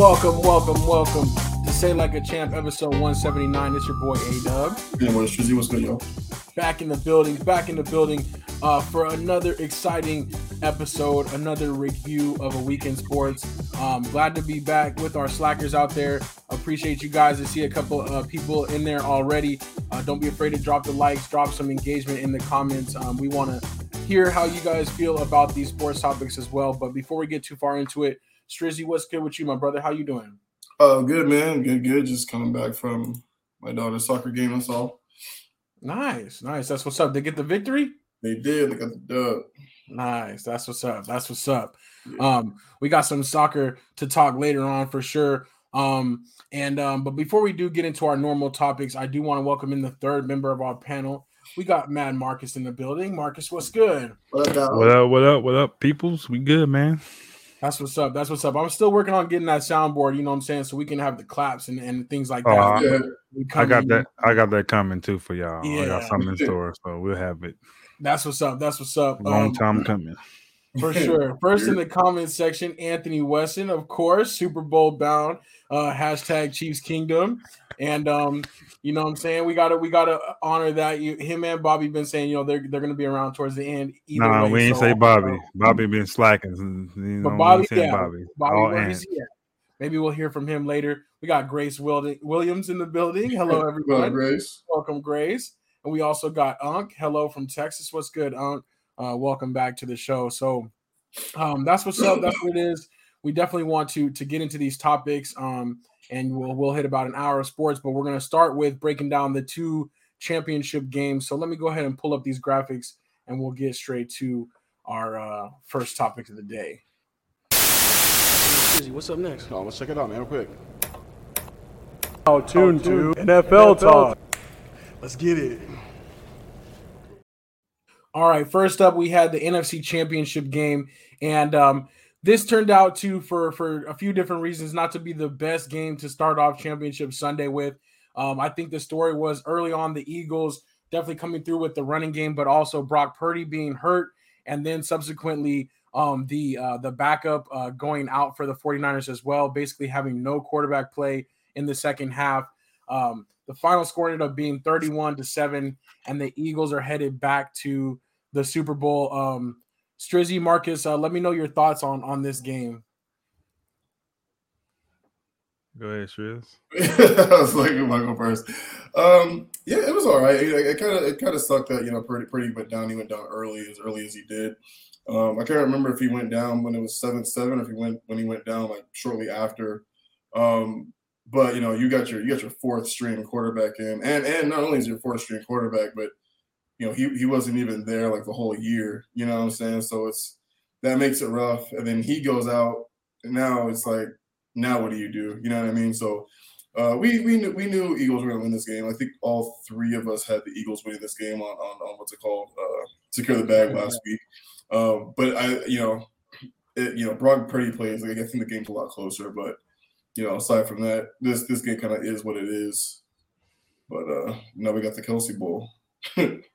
Welcome, welcome, welcome to Say Like a Champ, episode 179. It's your boy A Dub. Yeah, what's Trizzy? What's good, yo? Back in the building, back in the building uh, for another exciting episode, another review of a weekend sports. Um, glad to be back with our slackers out there. Appreciate you guys. I see a couple of people in there already. Uh, don't be afraid to drop the likes, drop some engagement in the comments. Um, we want to hear how you guys feel about these sports topics as well. But before we get too far into it, Strizzy, what's good with you, my brother? How you doing? Uh, good, man. Good, good. Just coming back from my daughter's soccer game. That's all. Nice, nice. That's what's up. They get the victory. They did. They got the dub. Nice. That's what's up. That's what's up. Um, we got some soccer to talk later on for sure. Um, and um, but before we do get into our normal topics, I do want to welcome in the third member of our panel. We got Mad Marcus in the building. Marcus, what's good? What up. What up? What up? What up, peoples? We good, man. That's what's up. That's what's up. I'm still working on getting that soundboard, you know what I'm saying, so we can have the claps and, and things like Oh, that. I- Yeah. We I got in- that. I got that coming too for y'all. I got something in store, so we'll have it. That's what's up. That's what's up. Long Um, time coming. For sure. First in the comment section, Anthony Weston, of course, Super Bowl bound, uh, hashtag Chiefs Kingdom. And um, you know what I'm saying? We gotta we gotta honor that. You him and Bobby been saying, you know, they're they're gonna be around towards the end. Either Nah, way, we ain't so, say Bobby. uh, Bobby been slacking. You know, But Bobby, yeah, Bobby. Bobby, All where he at? Maybe we'll hear from him later. We got Grace Williams in the building. Hello, What up, everyone. Grace? Welcome, Grace. And we also got Unc. Hello from Texas. What's good, Unc? Uh, welcome back to the show. So um, that's what's up. That's what it is. We definitely want to to get into these topics. Um, and we'll we'll hit about an hour of sports, but we're gonna start with breaking down the two championship games. So let me go ahead and pull up these graphics and we'll get straight to our uh, first topic of the day. What's up next? Oh, let's check it out, man, real quick. Oh, tune to NFL talk. Let's get it. All right, first up, we had the NFC Championship game, and um, this turned out to, for for a few different reasons, not to be the best game to start off Championship Sunday with. Um, I think the story was early on the Eagles definitely coming through with the running game, but also Brock Purdy being hurt, and then subsequently um, the uh, the backup uh, going out for the 49ers as well, basically having no quarterback play in the second half. Um, the final score ended up being 31 to 7, and the Eagles are headed back to the Super Bowl. Strizzy, Marcus, uh, let me know your thoughts on on this game. Go ahead, Shriz. I was like, "Am I go first?" Um, yeah, it was all right. It kind of, it kind of sucked that you know, Purdy, Purdy went down. He went down early, as early as he did. Um, I can't remember if he went down when it was seven seven, if he went when he went down like shortly after. Um, but you know, you got your you got your fourth string quarterback in, and and not only is your fourth string quarterback, but you know he he wasn't even there like the whole year. You know what I'm saying? So it's that makes it rough. And then he goes out, and now it's like, now what do you do? You know what I mean? So uh, we we knew we knew Eagles were going to win this game. I think all three of us had the Eagles winning this game on on, on what's it called uh, secure the bag last week. Um, but I you know it, you know Brock Purdy plays like I think the game's a lot closer. But you know aside from that, this this game kind of is what it is. But uh, now we got the Kelce Bowl.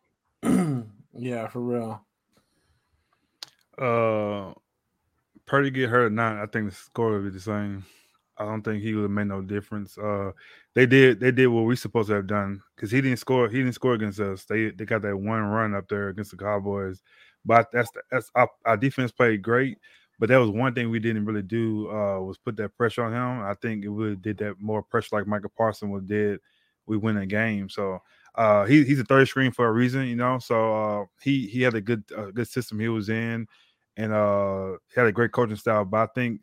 yeah, for real. Uh, Purdy get hurt or not, I think the score would be the same. I don't think he would have made no difference. Uh, they did they did what we supposed to have done because he didn't score. He didn't score against us. They they got that one run up there against the Cowboys, but that's that's our, our defense played great. But that was one thing we didn't really do uh, was put that pressure on him. I think it really did that more pressure like Micah Parsons was did. We win a game. So uh, he, he's a third screen for a reason, you know. So uh, he he had a good good system he was in, and uh, he had a great coaching style. But I think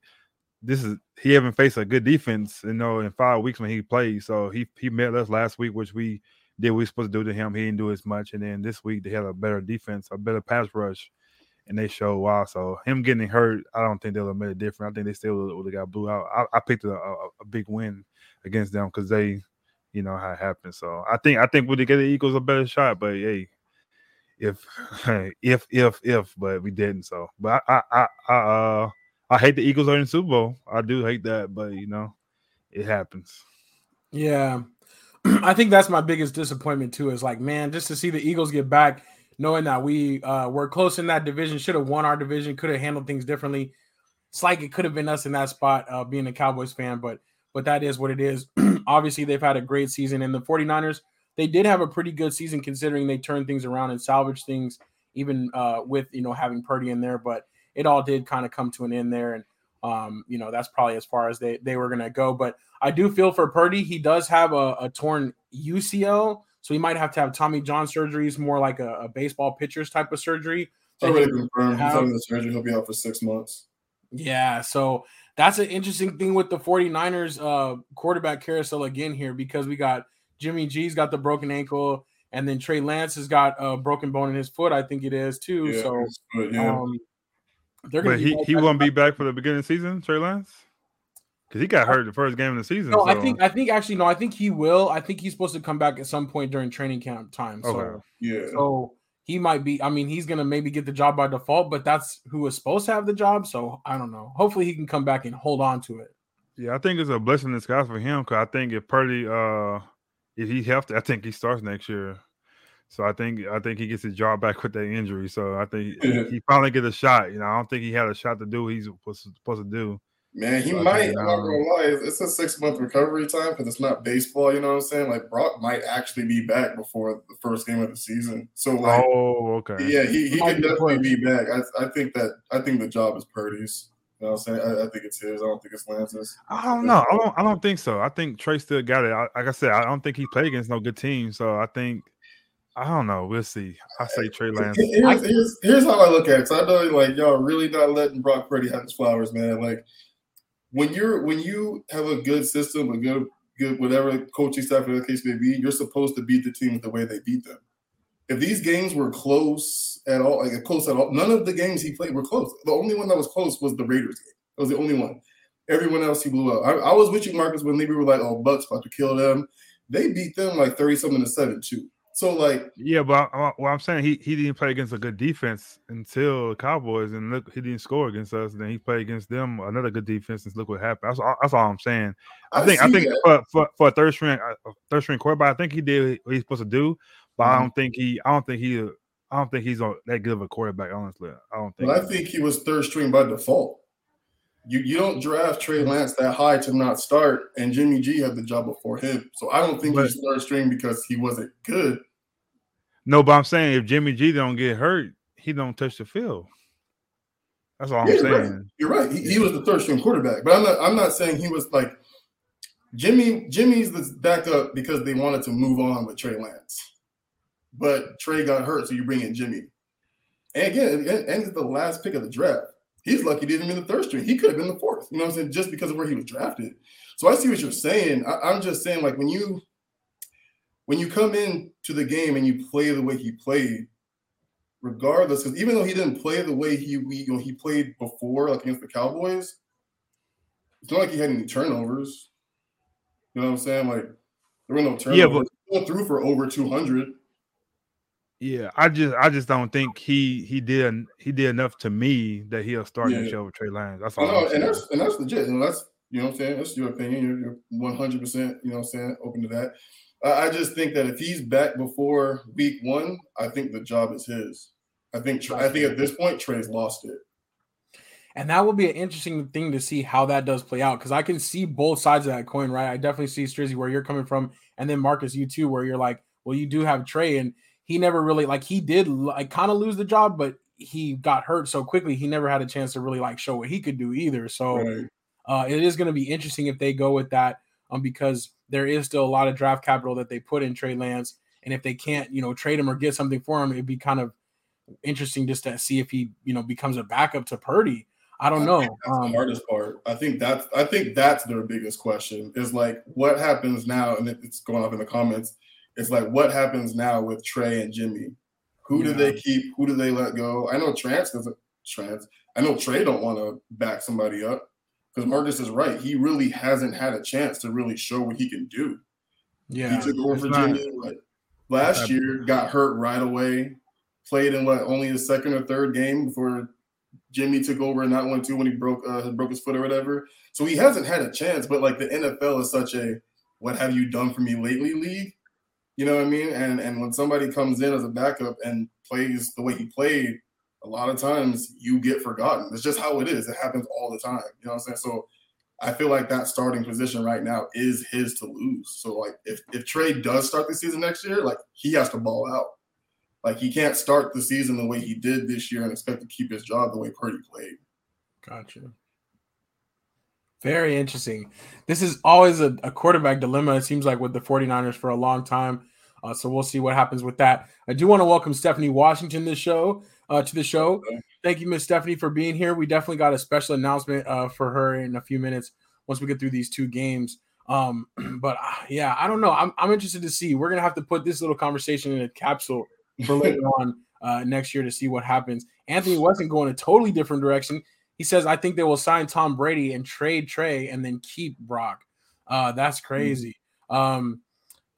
this is he haven't faced a good defense, you know, in five weeks when he played. So he he met us last week, which we did we supposed to do to him. He didn't do as much, and then this week they had a better defense, a better pass rush, and they showed why. So him getting hurt, I don't think they'll have made a difference. I think they still would have got blew out. I, I picked a, a, a big win against them because they, you know, how it happened. So I think I think would they get the Eagles a better shot, but hey. If if if if, but we didn't. So, but I I I, uh I hate the Eagles are in Super Bowl. I do hate that, but you know, it happens. Yeah. I think that's my biggest disappointment too. Is like, man, just to see the Eagles get back, knowing that we uh were close in that division, should have won our division, could have handled things differently. it's like it could have been us in that spot, uh, being a Cowboys fan, but but that is what it is. Obviously, they've had a great season, and the 49ers, they did have a pretty good season considering they turned things around and salvaged things, even uh, with you know having Purdy in there. But it all did kind of come to an end there, and um, you know that's probably as far as they they were gonna go. But I do feel for Purdy, he does have a, a torn UCL, so he might have to have Tommy John surgery, surgeries, more like a, a baseball pitcher's type of surgery. Already confirmed. He's having the surgery. He'll be out for six months. Yeah, so that's an interesting thing with the 49ers uh, quarterback carousel again here because we got Jimmy G's got the broken ankle, and then Trey Lance has got a broken bone in his foot. I think it is too. Yeah, so foot, yeah. um, they're gonna. But he he won't be back for the beginning of the season, Trey Lance. Because he got hurt the first game of the season. No, so. I think I think actually no, I think he will. I think he's supposed to come back at some point during training camp time. So okay. yeah. So he might be. I mean, he's gonna maybe get the job by default, but that's who was supposed to have the job. So I don't know. Hopefully, he can come back and hold on to it. Yeah, I think it's a blessing in disguise for him because I think if Purdy, uh, if he healthy, I think he starts next year. So I think I think he gets his job back with that injury. So I think yeah. he finally get a shot. You know, I don't think he had a shot to do what he's supposed to do. Man, he so might. I'm not gonna um, lie. It's a six month recovery time because it's not baseball. You know what I'm saying? Like Brock might actually be back before the first game of the season. So like, oh, okay. Yeah, he, he can definitely be back. I, I think that I think the job is Purdy's. You know what I'm saying? I, I, think it's his. I don't think it's Lance's. I don't know. I don't. I don't think so. I think Trey still got it. I, like I said, I don't think he played against no good team. So I think I don't know. We'll see. I say Trey Lance. Here's, here's, here's how I look at it. So I know like y'all really not letting Brock Purdy have his flowers, man. Like when you're when you have a good system, a good good whatever coaching staff in the case may be, you're supposed to beat the team the way they beat them. If these games were close at all, like close at all, none of the games he played were close. The only one that was close was the Raiders game. That was the only one. Everyone else he blew up. I, I was with you, Marcus, when they were like, "Oh, Bucks about to kill them." They beat them like thirty something to seven too. So like, yeah, but I, well, I'm saying he he didn't play against a good defense until the Cowboys, and look, he didn't score against us. Then he played against them, another good defense, and look what happened. That's all, that's all I'm saying. I, I think I think for, for, for, a third string a third string quarterback, I think he did what he's supposed to do, but mm-hmm. I don't think he I don't think he I don't think he's on that good of a quarterback. Honestly, I don't think. But I think he was third string by default. You you don't draft Trey Lance that high to not start, and Jimmy G had the job before him. So I don't think but, he's third string because he wasn't good. No, but I'm saying if Jimmy G don't get hurt, he don't touch the field. That's all yeah, I'm saying. Right. You're right. He, he, was the third string quarterback, but I'm not. I'm not saying he was like Jimmy. Jimmy's the backup because they wanted to move on with Trey Lance, but Trey got hurt, so you bring in Jimmy. And again, and, and it's the last pick of the draft. He's lucky he didn't in the third string. He could have been the fourth. You know what I'm saying? Just because of where he was drafted. So I see what you're saying. I, I'm just saying, like when you when you come in to the game and you play the way he played, regardless, because even though he didn't play the way he you know, he played before, like against the Cowboys, it's not like he had any turnovers. You know what I'm saying? Like there were no turnovers. Yeah, but he went through for over 200. Yeah, I just I just don't think he he did he did enough to me that he'll start yeah. the show with Trey Lance. That's all. And that's and that's legit. And that's you know what I'm saying. That's your opinion. You're, you're 100 percent you know what I'm saying open to that. I just think that if he's back before week one, I think the job is his. I think I think at this point Trey's lost it. And that will be an interesting thing to see how that does play out because I can see both sides of that coin, right? I definitely see Strizzy where you're coming from, and then Marcus, you too, where you're like, well, you do have Trey, and he never really like he did like kind of lose the job, but he got hurt so quickly he never had a chance to really like show what he could do either. So right. uh, it is going to be interesting if they go with that, um, because there is still a lot of draft capital that they put in Trey Lance. And if they can't, you know, trade him or get something for him, it'd be kind of interesting just to see if he, you know, becomes a backup to Purdy. I don't know. That's um, the hardest part. I think that's I think that's their biggest question is like what happens now, and it's going up in the comments. It's like what happens now with Trey and Jimmy. Who yeah. do they keep? Who do they let go? I know Trance doesn't Trance. I know Trey don't want to back somebody up because Marcus is right. He really hasn't had a chance to really show what he can do. Yeah, he took over Jimmy like last year, got hurt right away, played in what only his second or third game before Jimmy took over and not one too when he broke uh, broke his foot or whatever. So he hasn't had a chance. But like the NFL is such a "what have you done for me lately" league. You know what I mean? And and when somebody comes in as a backup and plays the way he played a lot of times you get forgotten. It's just how it is. It happens all the time. You know what I'm saying? So I feel like that starting position right now is his to lose. So like if if Trey does start the season next year, like he has to ball out. Like he can't start the season the way he did this year and expect to keep his job the way Purdy played. Gotcha. Very interesting. This is always a, a, quarterback dilemma, it seems like, with the 49ers for a long time. Uh, so we'll see what happens with that. I do want to welcome Stephanie Washington this show uh, to the show. Thank you, Miss Stephanie, for being here. We definitely got a special announcement uh, for her in a few minutes once we get through these two games. Um, but uh, yeah, I don't know. I'm, I'm interested to see. We're gonna have to put this little conversation in a capsule for later on uh, next year to see what happens. Anthony Weston going a totally different direction. He says, I think they will sign Tom Brady and trade Trey and then keep Brock. Uh, that's hmm. crazy. Mm-hmm. Um,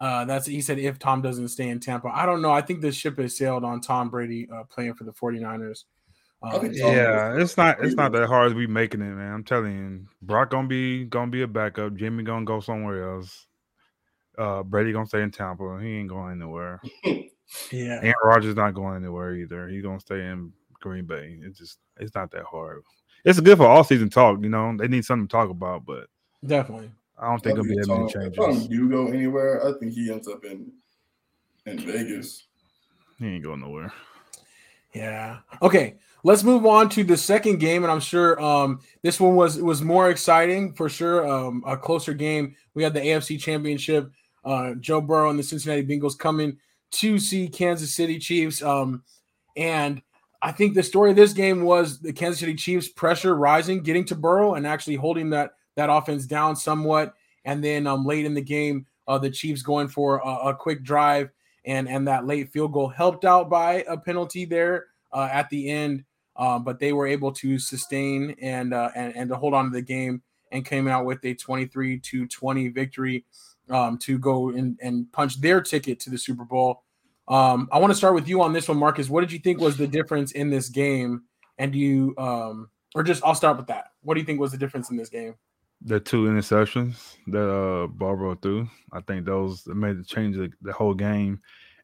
uh, that's he said if Tom doesn't stay in Tampa. I don't know. I think the ship has sailed on Tom Brady uh, playing for the 49ers. Um, yeah, it's not it's not that hard as we making it, man. I'm telling you, Brock gonna be gonna be a backup. Jimmy gonna go somewhere else. Uh, Brady gonna stay in Tampa. He ain't going anywhere. yeah, Aaron Rodgers not going anywhere either. He's gonna stay in Green Bay. It's just it's not that hard it's good for all season talk. You know, they need something to talk about, but definitely, I don't think it'll be that many changes. If Tom do go anywhere, I think he ends up in in Vegas. He ain't going nowhere. Yeah. Okay. Let's move on to the second game, and I'm sure um, this one was was more exciting for sure. Um, a closer game. We had the AFC Championship. Uh, Joe Burrow and the Cincinnati Bengals coming to see Kansas City Chiefs. Um, and I think the story of this game was the Kansas City Chiefs pressure rising, getting to Burrow and actually holding that that offense down somewhat. And then um, late in the game, uh, the Chiefs going for a, a, quick drive and and that late field goal helped out by a penalty there uh, at the end. Um, but they were able to sustain and, uh, and and to hold on to the game and came out with a 23 to 20 victory um, to go and, and punch their ticket to the Super Bowl. Um, I want to start with you on this one, Marcus. What did you think was the difference in this game? And do you, um, or just I'll start with that. What do you think was the difference in this game? The two interceptions that uh Burrow threw, I think those made the change the, the whole game.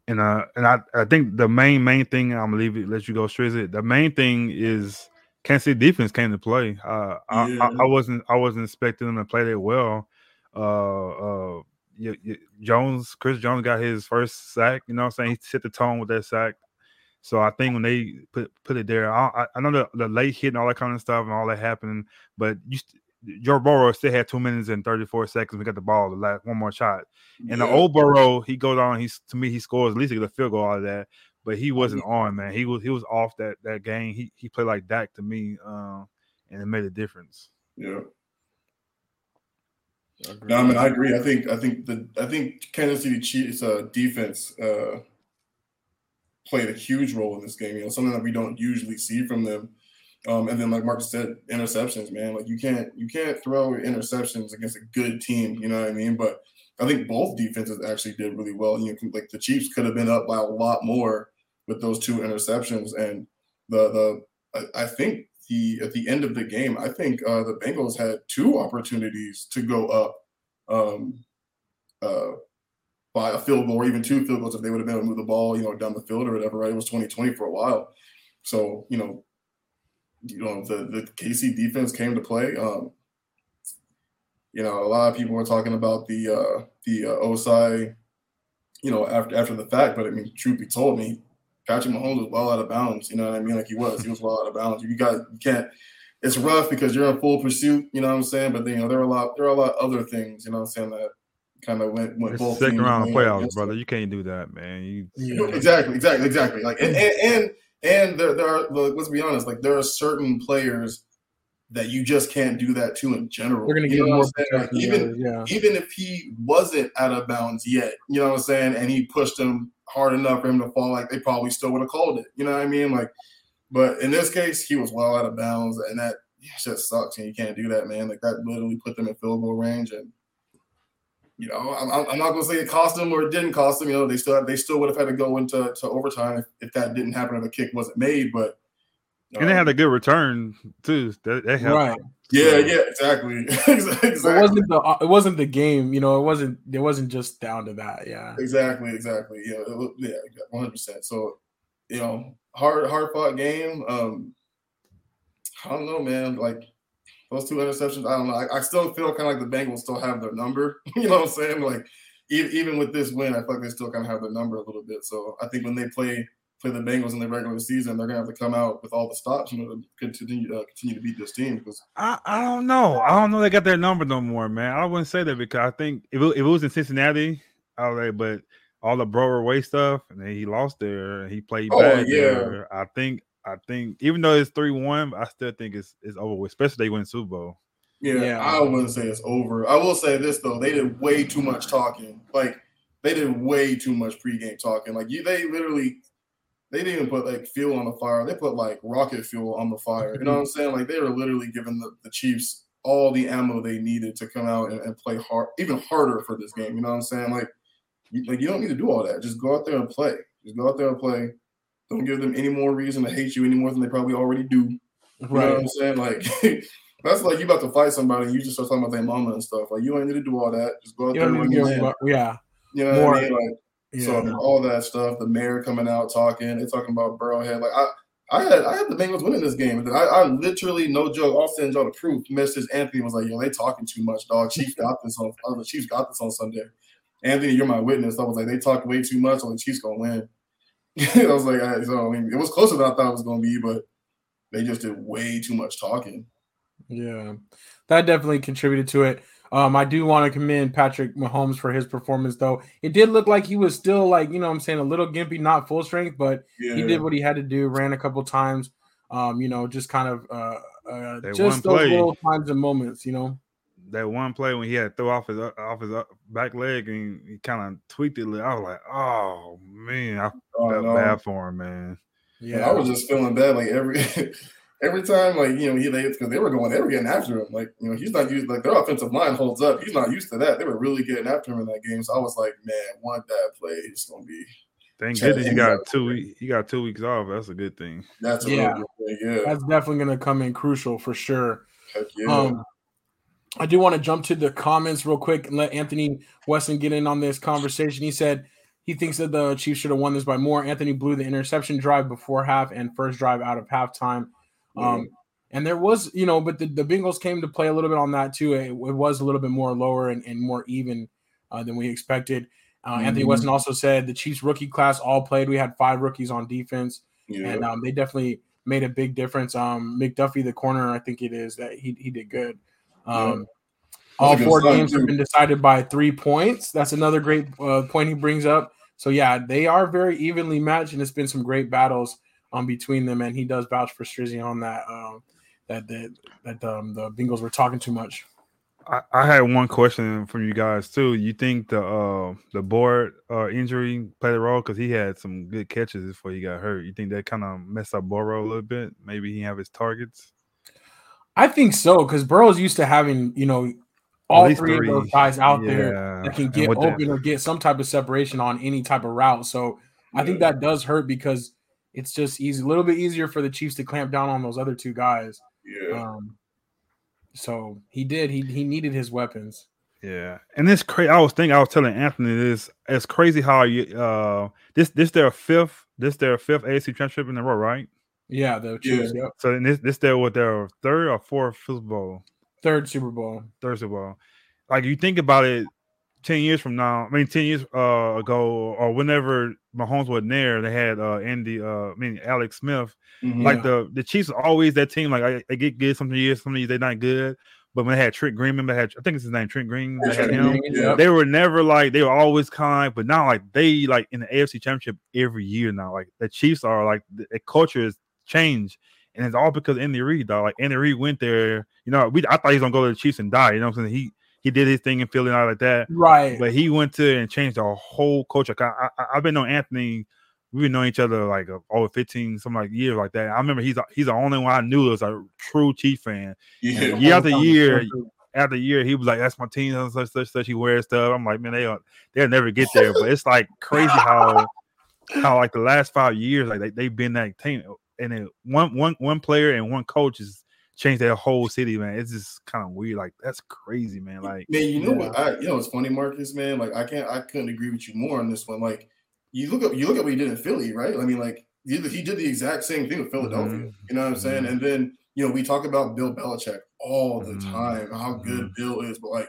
And uh, and I, I think the main main thing I'm gonna leave it, let you go straight. It the main thing is Kansas City defense came to play. Uh, yeah. I, I, I wasn't I wasn't expecting them to play that well. Uh, uh, you, you, Jones, Chris Jones got his first sack. You know what I'm saying? He set the tone with that sack. So I think when they put put it there, I, I know the, the late hit and all that kind of stuff and all that happening, but you, Joe Burrow still had two minutes and 34 seconds. We got the ball, the last one more shot. And yeah. the old Burrow, he goes on. He's to me, he scores at least get a field goal out of that. But he wasn't on, man. He was he was off that that game. He he played like Dak to me, uh, and it made a difference. Yeah. No, I mean I agree. I think I think the I think Kansas City Chiefs uh, defense uh, played a huge role in this game. You know, something that we don't usually see from them. Um, and then, like Mark said, interceptions, man. Like you can't you can't throw interceptions against a good team. You know what I mean? But I think both defenses actually did really well. You know, like the Chiefs could have been up by a lot more with those two interceptions, and the the I, I think the at the end of the game, I think uh, the Bengals had two opportunities to go up um, uh, by a field goal or even two field goals if they would have been able to move the ball, you know, down the field or whatever. Right? It was 2020 for a while, so you know, you know the the KC defense came to play. Um, you know, a lot of people were talking about the uh, the uh, Ossai, you know, after after the fact, but I mean, truth be told, me Patrick Mahomes was well out of bounds. You know what I mean? Like he was. He was well out of bounds. You got you can't. It's rough because you're in full pursuit. You know what I'm saying? But then, you know there are a lot. There are a lot of other things. You know what I'm saying that kind of went went both second round playoffs, brother. You can't do that, man. You, yeah. exactly, exactly, exactly. Like and and and, and there, there are. Let's be honest. Like there are certain players that you just can't do that to in general. We're gonna get more like, even yeah. even if he wasn't out of bounds yet, you know what I'm saying, and he pushed him hard enough for him to fall, like they probably still would have called it. You know what I mean? Like, but in this case, he was well out of bounds, and that just sucks. And you can't do that, man. Like that literally put them in field goal range, and you know, I'm, I'm not going to say it cost them or it didn't cost them. You know, they still they still would have had to go into to overtime if, if that didn't happen or the kick wasn't made. But and they had a good return too. That, that right. Yeah, yeah, exactly. exactly. It wasn't the uh, it wasn't the game. You know, it wasn't it wasn't just down to that. Yeah. Exactly. Exactly. Yeah. It, yeah. One hundred percent. So, you know, hard hard fought game. Um, I don't know, man. Like those two interceptions, I don't know. I, I still feel kind of like the Bengals still have their number. you know what I'm saying? Like even, even with this win, I feel like they still kind of have their number a little bit. So I think when they play play the Bengals in the regular season, they're gonna have to come out with all the stops, you know, to continue uh, continue to beat this team. Because I, I don't know. I don't know they got their number no more, man. I wouldn't say that because I think if it, if it was in Cincinnati, I was like, but all the Burrowhead stuff, and then he lost there, and he played Oh, bad yeah. there. I think, I think, even though it's three one, I still think it's it's over with, especially they win Super Bowl. yeah, Yeah. I wouldn't say it's over. I will say this though, they did way too much talking. Like they did way too much pregame talking. Like you, they literally. They didn't even put like fuel on the fire. They put like rocket fuel on the fire. You know what I'm saying? Like they were literally giving the, the Chiefs all the ammo they needed to come out and, and play hard, even harder for this game. You know what I'm saying? Like, you, like you don't need to do all that. Just go out there and play. Just go out there and play. Don't give them any more reason to hate you any more than they probably already do. You know what Right. I'm saying? Like that's like you about to fight somebody and you just start talking about their mama and stuff. Like you ain't need to do all that. Just go out You there and give yeah. You know what more- I mean? Like Yeah. so all that stuff, the mayor coming out talking, they talking about Burrowhead. Like I, I had I had the Bengals winning this game. I, I literally no joke. I'll send y'all the proof. Message Anthony was like, "Yo, they talking too much, dog. Chiefs got this on. Oh, the Chiefs got this on Sunday." Anthony, you're my witness. I was like, they talk way too much, the Chiefs gonna win. I was like, I, so I mean, it was closer than I thought it was gonna be, but they just did way too much talking. Yeah, that definitely contributed to it. Um, I do want to commend Patrick Mahomes for his performance, though. It did look like he was still like, you know, what I'm saying a little gimpy, not full strength, but Yeah, he did what he had to do. Ran a couple times. Um, you know, just kind of uh, uh just those play. little times and moments. You know, That one play when he had to throw off his uh, off his uh, back leg and he kind of tweaked it. I was like, oh man, I Oh, felt no. bad for him, man. Yeah, I was just feeling bad. Like every every time, like you know, he they because they were going, they were getting after him. Like you know, he's not used. Like their offensive line holds up. He's not used to that. They were really getting after him in that game. So I was like, man, one bad play is gonna be Thank goodness he got two week, he got two weeks off. That's a good thing. that's a Yeah. really good play. Yeah, that's definitely going to come in crucial for sure. Heck yeah. Um, I do want to jump to the comments real quick and let Anthony Weston get in on this conversation. He said he thinks that the Chiefs should have won this by more. Anthony blew the interception drive before half and first drive out of halftime. Um, and there was, you know, but the, the Bengals came to play a little bit on that too. It, it was a little bit more lower and, and more even uh, than we expected. Uh, Anthony Mhm. Weston also said the Chiefs rookie class all played. We had five rookies on defense yeah. and um, they definitely made a big difference. Um, McDuffie, the corner, I think it is that he he did good. Um, all That's a good four sign, games have been decided by three points. That's another great uh, point he brings up. So yeah, they are very evenly matched, and it's been some great battles um, between them. And he does vouch for Strizzy on that. Um, that that that um, the Bengals were talking too much. I, I had one question from you guys too. You think the uh the board uh injury played a role because he had some good catches before he got hurt? You think that kind of messed up Burrow a little bit? Maybe he have his targets. I think so because Burrow's used to having you know all three, three. of those guys out there that can get with the- open or get some type of separation on any type of route. So I think that does hurt because it's just easy, a little bit easier for the Chiefs to clamp down on those other two guys. yeah. Um, so he did. He he needed his weapons. Yeah, and this crazy. I was thinking, I was telling Anthony this. It's crazy how you uh this this their fifth this their fifth AFC championship in a row, right? Yeah, the Chiefs. Yep. So then this this their what their third or fourth Super Bowl, Third Super Bowl. third Super Bowl. Like you think about it, ten years from now, I mean ten years uh ago or whenever Mahomes wasn't there, they had uh Andy uh I mean Alex Smith. Mhm. Like the the Chiefs are always that team. Like I- they get good some years, some years they're not good. But when they had Trent Green, remember they had I think it's his name, Trent Green. They had Trent him. Green, Yep. They were never like they were always kind, but now like they like in the AFC Championship every year now. Like the Chiefs are like the, the culture has changed, and it's all because of Andy Reid. Dog. Like Andy Reid went there. You know, we I thought he was gonna go to the Chiefs and die. You know what I'm saying? He he did his thing in Philly and all like that. Right. But he went to and changed the whole culture. I, I, I've been on Anthony. We've been knowing each other like uh, over 15, some like years like that. I remember he's he's the only one I knew that was a true Chief fan. yeah. year after year, after year, he was like, "That's my team." and Such such such. He wears stuff. I'm like, man, they don't- they'll never get there. But it's like crazy how how like the last five years, like they they've been that team, and then one one one player and one coach has changed their whole city. Man, it's just kind of weird. Like that's crazy, man. Like Man, you know what? I you know it's funny, Marcus. Man, like I can't, I couldn't agree with you more on this one. Like you look up, you look at what he did in Philly, right? I mean, like he, he did the exact same thing with Philadelphia. Mhm. You know what I'm saying? Mhm. And then you know we talk about Bill Belichick all the Mhm. time, how good Mhm. Bill is, but like,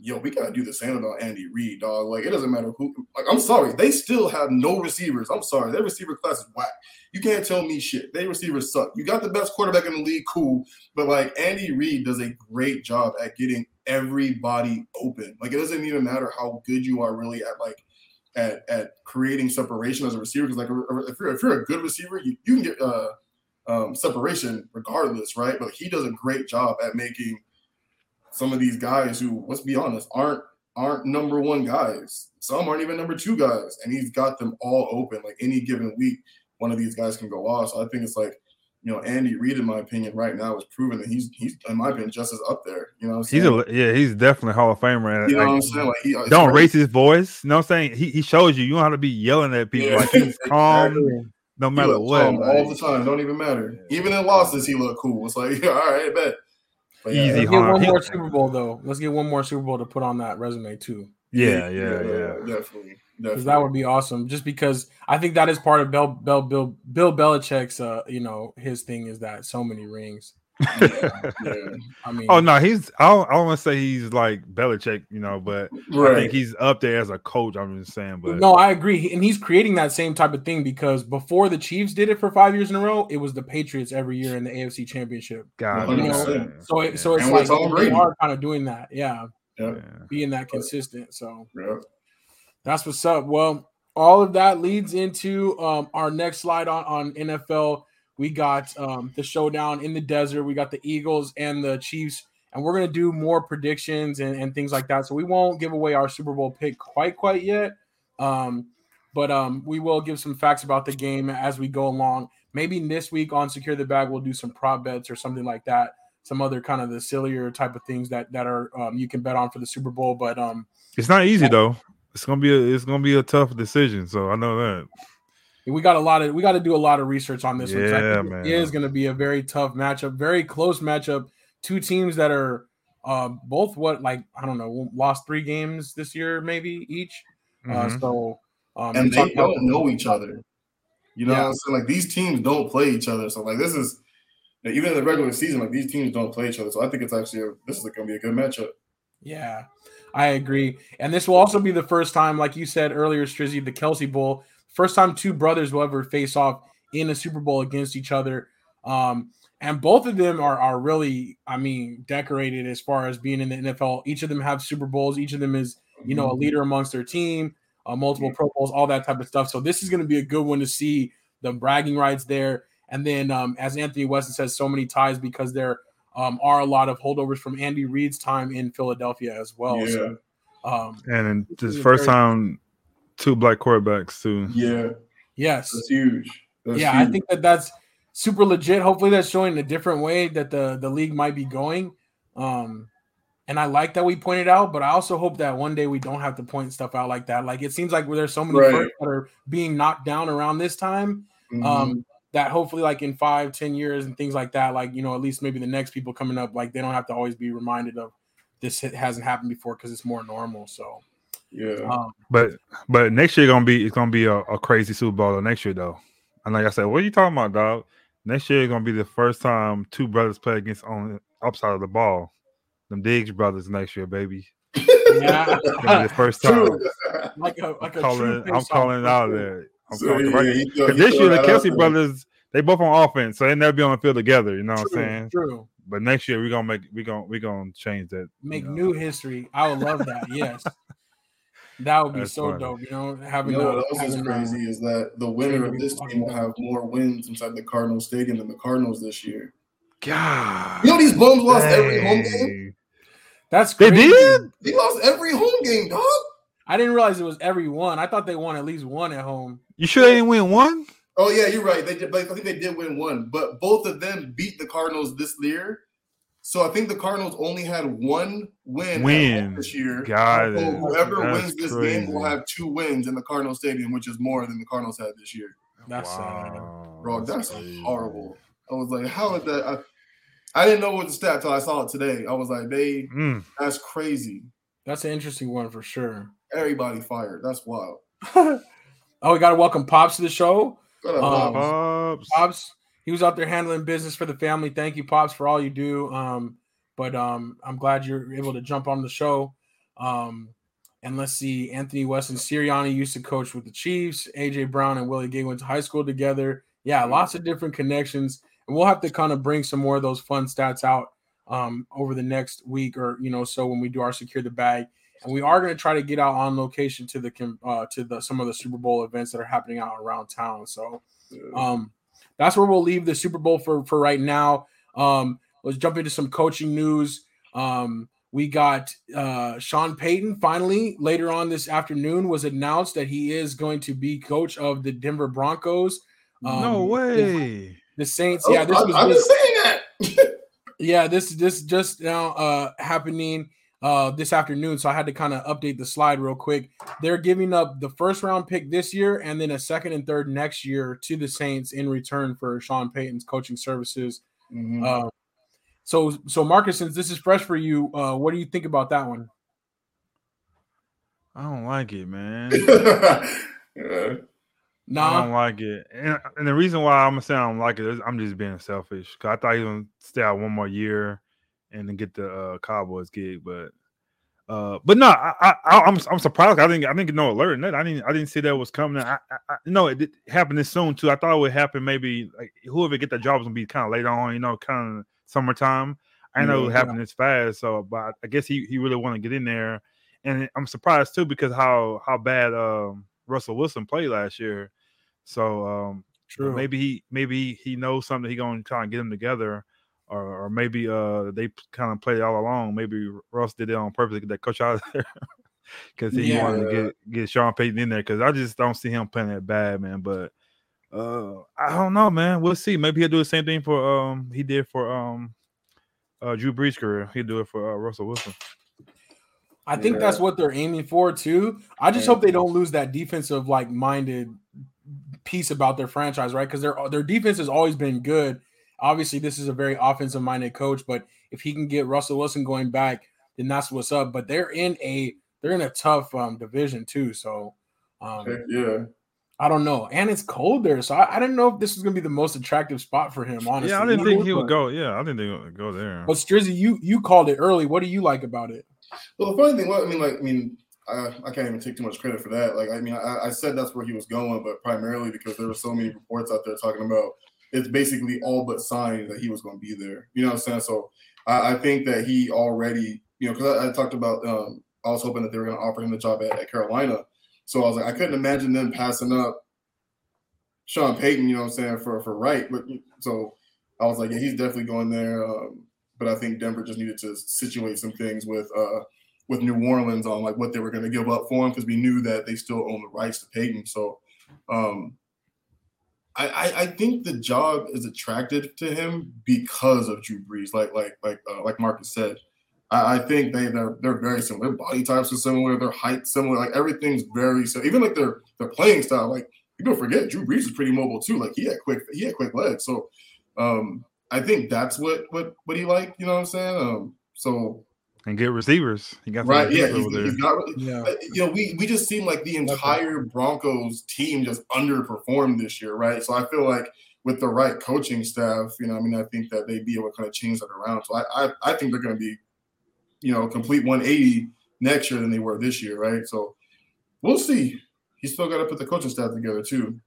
yo, we gotta do the same about Andy Reid, dog. Like, it doesn't matter who. Like, I'm sorry, they still have no receivers. I'm sorry, their receiver class is whack. You can't tell me shit. They receivers suck. You got the best quarterback in the league, cool, but like Andy Reid does a great job at getting everybody open. Like, it doesn't even matter how good you are really at like at at creating separation as a receiver. Because like if you're if you're a good receiver, you, you can get uh um, separation regardless, right? But he does a great job at making some of these guys who, let's be honest, aren't aren't number one guys. Some aren't even number two guys, and he's got them all open. Like any given week, one of these guys can go off. So I think it's like, you know, Andy Reid, in my opinion, right now is proven that he's he's in my opinion just as up there. You know, what I'm He's a yeah, he's definitely Hall of Famer. you know what I'm saying? Like he, don't crazy. raise his voice. You know what I'm saying? He he shows you you don't have to be yelling at people. Yeah, Like he's calm no matter what. calm all the time. Don't even matter. Even in losses, he look cool. It's like, yeah, all right, bet. But yeah, Easy, Let's get one more Super Bowl though. Let's get one more Super Bowl to put on that resume too. yeah, yeah, yeah. definitely, because that would be awesome. Just because I think that is part of Bill Bill Bill Bill Belichick's uh you know his thing is that so many rings. Yeah. I mean, Oh no, he's I don't, I don't want to say he's like Belichick, you know, but I think he's up there as a coach. I'm just saying, but no, I agree, and he's creating that same type of thing because before the Chiefs did it for five years in a row, it was the Patriots every year in the AFC Championship. God, You know. So it, so it's And with like they are kind of doing that, yeah, Yeah. Yeah. being that consistent. So Yeah. That's what's up. Well, all of that leads into um, our next slide on, on NFL. We got um, the showdown in the desert. We got the Eagles and the Chiefs, and we're gonna do more predictions and, and things like that. So we won't give away our Super Bowl pick quite quite yet, um, but um, we will give some facts about the game as we go along. Maybe this week on Secure the Bag we'll do some prop bets or something like that. Some other kind of the sillier type of things that that are um, you can bet on for the Super Bowl. But um, It's not easy though. It's gonna be a it's gonna be a tough decision. So I know that. We got a lot of we got to do a lot of research on this one. 'cause Yeah, think man. It is going to be a very tough matchup, very close matchup. Two teams that are uh, both what like I don't know lost three games this year maybe each. Uh, Mhm. so um, And they don't know each other. You know Yeah. what I'm saying? Like these teams don't play each other. So like this is even in the regular season, like these teams don't play each other. So I think it's actually a, this is gonna be a good matchup. Yeah, I agree. And this will also be the first time, like you said earlier, Strizzy, the Kelce Bowl, first time two brothers will ever face off in a Super Bowl against each other. Um, and both of them are are really, I mean, decorated as far as being in the NFL. Each of them have Super Bowls. Each of them is, you know, a leader amongst their team, uh, multiple Pro Bowls, all that type of stuff. So this is going to be a good one to see the bragging rights there. And then, um, as Anthony Weston says, so many ties because there um, are a lot of holdovers from Andy Reid's time in Philadelphia as well. So, um, And then This this is a first very- time, two black quarterbacks too. Yeah, yes, that's huge. That's yeah, I think that that's super legit. Hopefully, that's showing a different way that the the league might be going. Um, and I like that we pointed out, but I also hope that one day we don't have to point stuff out like that. Like it seems like there's so many Right. that are being knocked down around this time. Mhm. Um, that hopefully, like in five, ten years and things like that, like you know, at least maybe the next people coming up, like they don't have to always be reminded of this hit hasn't happened before because it's more normal. So, yeah. um, But but next year gonna be it's gonna be a, a crazy Super Bowl though, next year though. And like I said, what are you talking about, dog? Next year is gonna be the first time two brothers play against on the upside of the ball. Them Diggs brothers next year, baby. yeah, It's gonna be the first time. True. like a like a calling, true I'm calling it out sure. there. I'm So, calling it yeah, right. he Because he this year the that out Kelce there. brothers, they both on offense, so they never be on the field together. You know what I'm saying? True. But next year we're gonna make we gonna we gonna change that. Make you know. new history. I would love that. Yes. That would be That's so funny. dope, you know, having You know what else is crazy is that the winner of this team will have more wins inside the Cardinals Stadium than the Cardinals this year. God, You know these bums lost every home game. dang. That's They crazy. did? They lost every home game, dog. I didn't realize it was every one. I thought they won at least one at home. You sure they didn't win one? Oh yeah, you're right. They did. I think they did win one, but both of them beat the Cardinals this year. So I think the Cardinals only had one win, Win. this year. Got So it. whoever That's wins this game will have two wins in the Cardinal Stadium, which is more than the Cardinals had this year. That's sad. Wow, Bro, that's crazy. horrible. I was like, how is that? I, I didn't know what the stat till I saw it today. I was like, they Mm. that's crazy. That's an interesting one for sure. Everybody fired. That's wild. oh, we got to welcome Pops to the show. Shout Um, Pops. Pops. He was out there handling business for the family. Thank you, Pops, for all you do. Um, but um, I'm glad you're able to jump on the show. Um, and let's see, Anthony Weston Sirianni used to coach with the Chiefs. AJ Brown and Willie Gay went to high school together. Yeah, lots of different connections, and we'll have to kind of bring some more of those fun stats out um, over the next week or you know so when we do our secure the bag. And we are going to try to get out on location to the uh, to the some of the Super Bowl events that are happening out around town. So um, that's where we'll leave the Super Bowl for for right now. Um, let's jump into some coaching news. Um, we got uh, Sean Payton finally later on this afternoon was announced that he is going to be coach of the Denver Broncos. no Um, way. The Saints, Oh, yeah, this I, was I've been saying that. yeah, this this just now uh happening uh this afternoon. So I had to kind of update the slide real quick. They're giving up the first round pick this year and then a second and third next year to the Saints in return for Sean Payton's coaching services. Mhm. Uh, so so Marcus, since this is fresh for you, uh, what do you think about that one? I don't like it, man. yeah. I don't like it, and, and the reason why I'm gonna say I don't like it is I'm just being selfish. Cause I thought he was gonna stay out one more year and then get the uh, Cowboys gig, but uh, but no, I, I I- I'm I'm surprised. I didn't I didn't get no alert. on that. I didn't I didn't see that was coming. I, I, I no, it did happen this soon too. I thought it would happen maybe like whoever get that job was gonna be kind of later on, you know, kind of summertime. I know it would Yeah. this fast, so but I guess he he really want to get in there, and I'm surprised too because how how bad um, Russell Wilson played last year. So um, true. maybe he maybe he knows something. He gonna try and get them together, or or maybe uh they kind of played it all along. Maybe Russ did it on purpose to get that coach out of there because he wanted to get get Sean Payton in there. Because I just don't see him playing that bad, man. But uh I don't know, man. We'll see. Maybe he'll do the same thing for um he did for um uh Drew Brees' career. He'll do it for uh, Russell Wilson. I think that's what they're aiming for too. I just Yeah. hope they don't lose that defensive like minded piece about their franchise, right? Because their their defense has always been good. Obviously, this is a very offensive minded coach, but if he can get Russell Wilson going back, then that's what's up. But they're in a they're in a tough um, division too, so um, Heck yeah. I don't know. And it's cold there, so I, I didn't know if this was gonna be the most attractive spot for him. Honestly, yeah, I didn't think he would But- go. Yeah, I didn't think he would go there. But Strizzy, you you called it early. What do you like about it? Well, the funny thing, was, I mean, like, I mean, I, I can't even take too much credit for that. Like, I mean, I, I said that's where he was going, but primarily because there were so many reports out there talking about it's basically all but signed that he was going to be there. You know what I'm saying? So I, I think that he already, you know, because I, I talked about, um, I was hoping that they were going to offer him the job at, at Carolina. So I was like, I couldn't imagine them passing up Sean Payton, you know what I'm saying, for for right. But so I was like, yeah, he's definitely going there. Um, but I think Denver just needed to situate some things with uh with New Orleans on like what they were going to give up for him because we knew that they still own the rights to Payton. So um I, I, think the job is attractive to him because of Drew Brees, like like like uh, like Marcus said. I, I think they they're they're very similar. Their body types are similar. Their height similar. Like everything's very so. Even like their their playing style. Like people forget Drew Brees is pretty mobile too. Like he had quick he had quick legs. So um I think that's what what what he liked. You know what I'm saying? Um so and get receivers. He got right, yeah, he's, over he's there. got Yeah. uh, you know, we we just seem like the entire Broncos team just underperformed this year, right? So I feel like with the right coaching staff, you know, I mean, I think that they'd be able to kind of change that around. So I I, I think they're going to be, you know, complete 180 next year than they were this year, right? So we'll see. He's still got to put the coaching staff together too.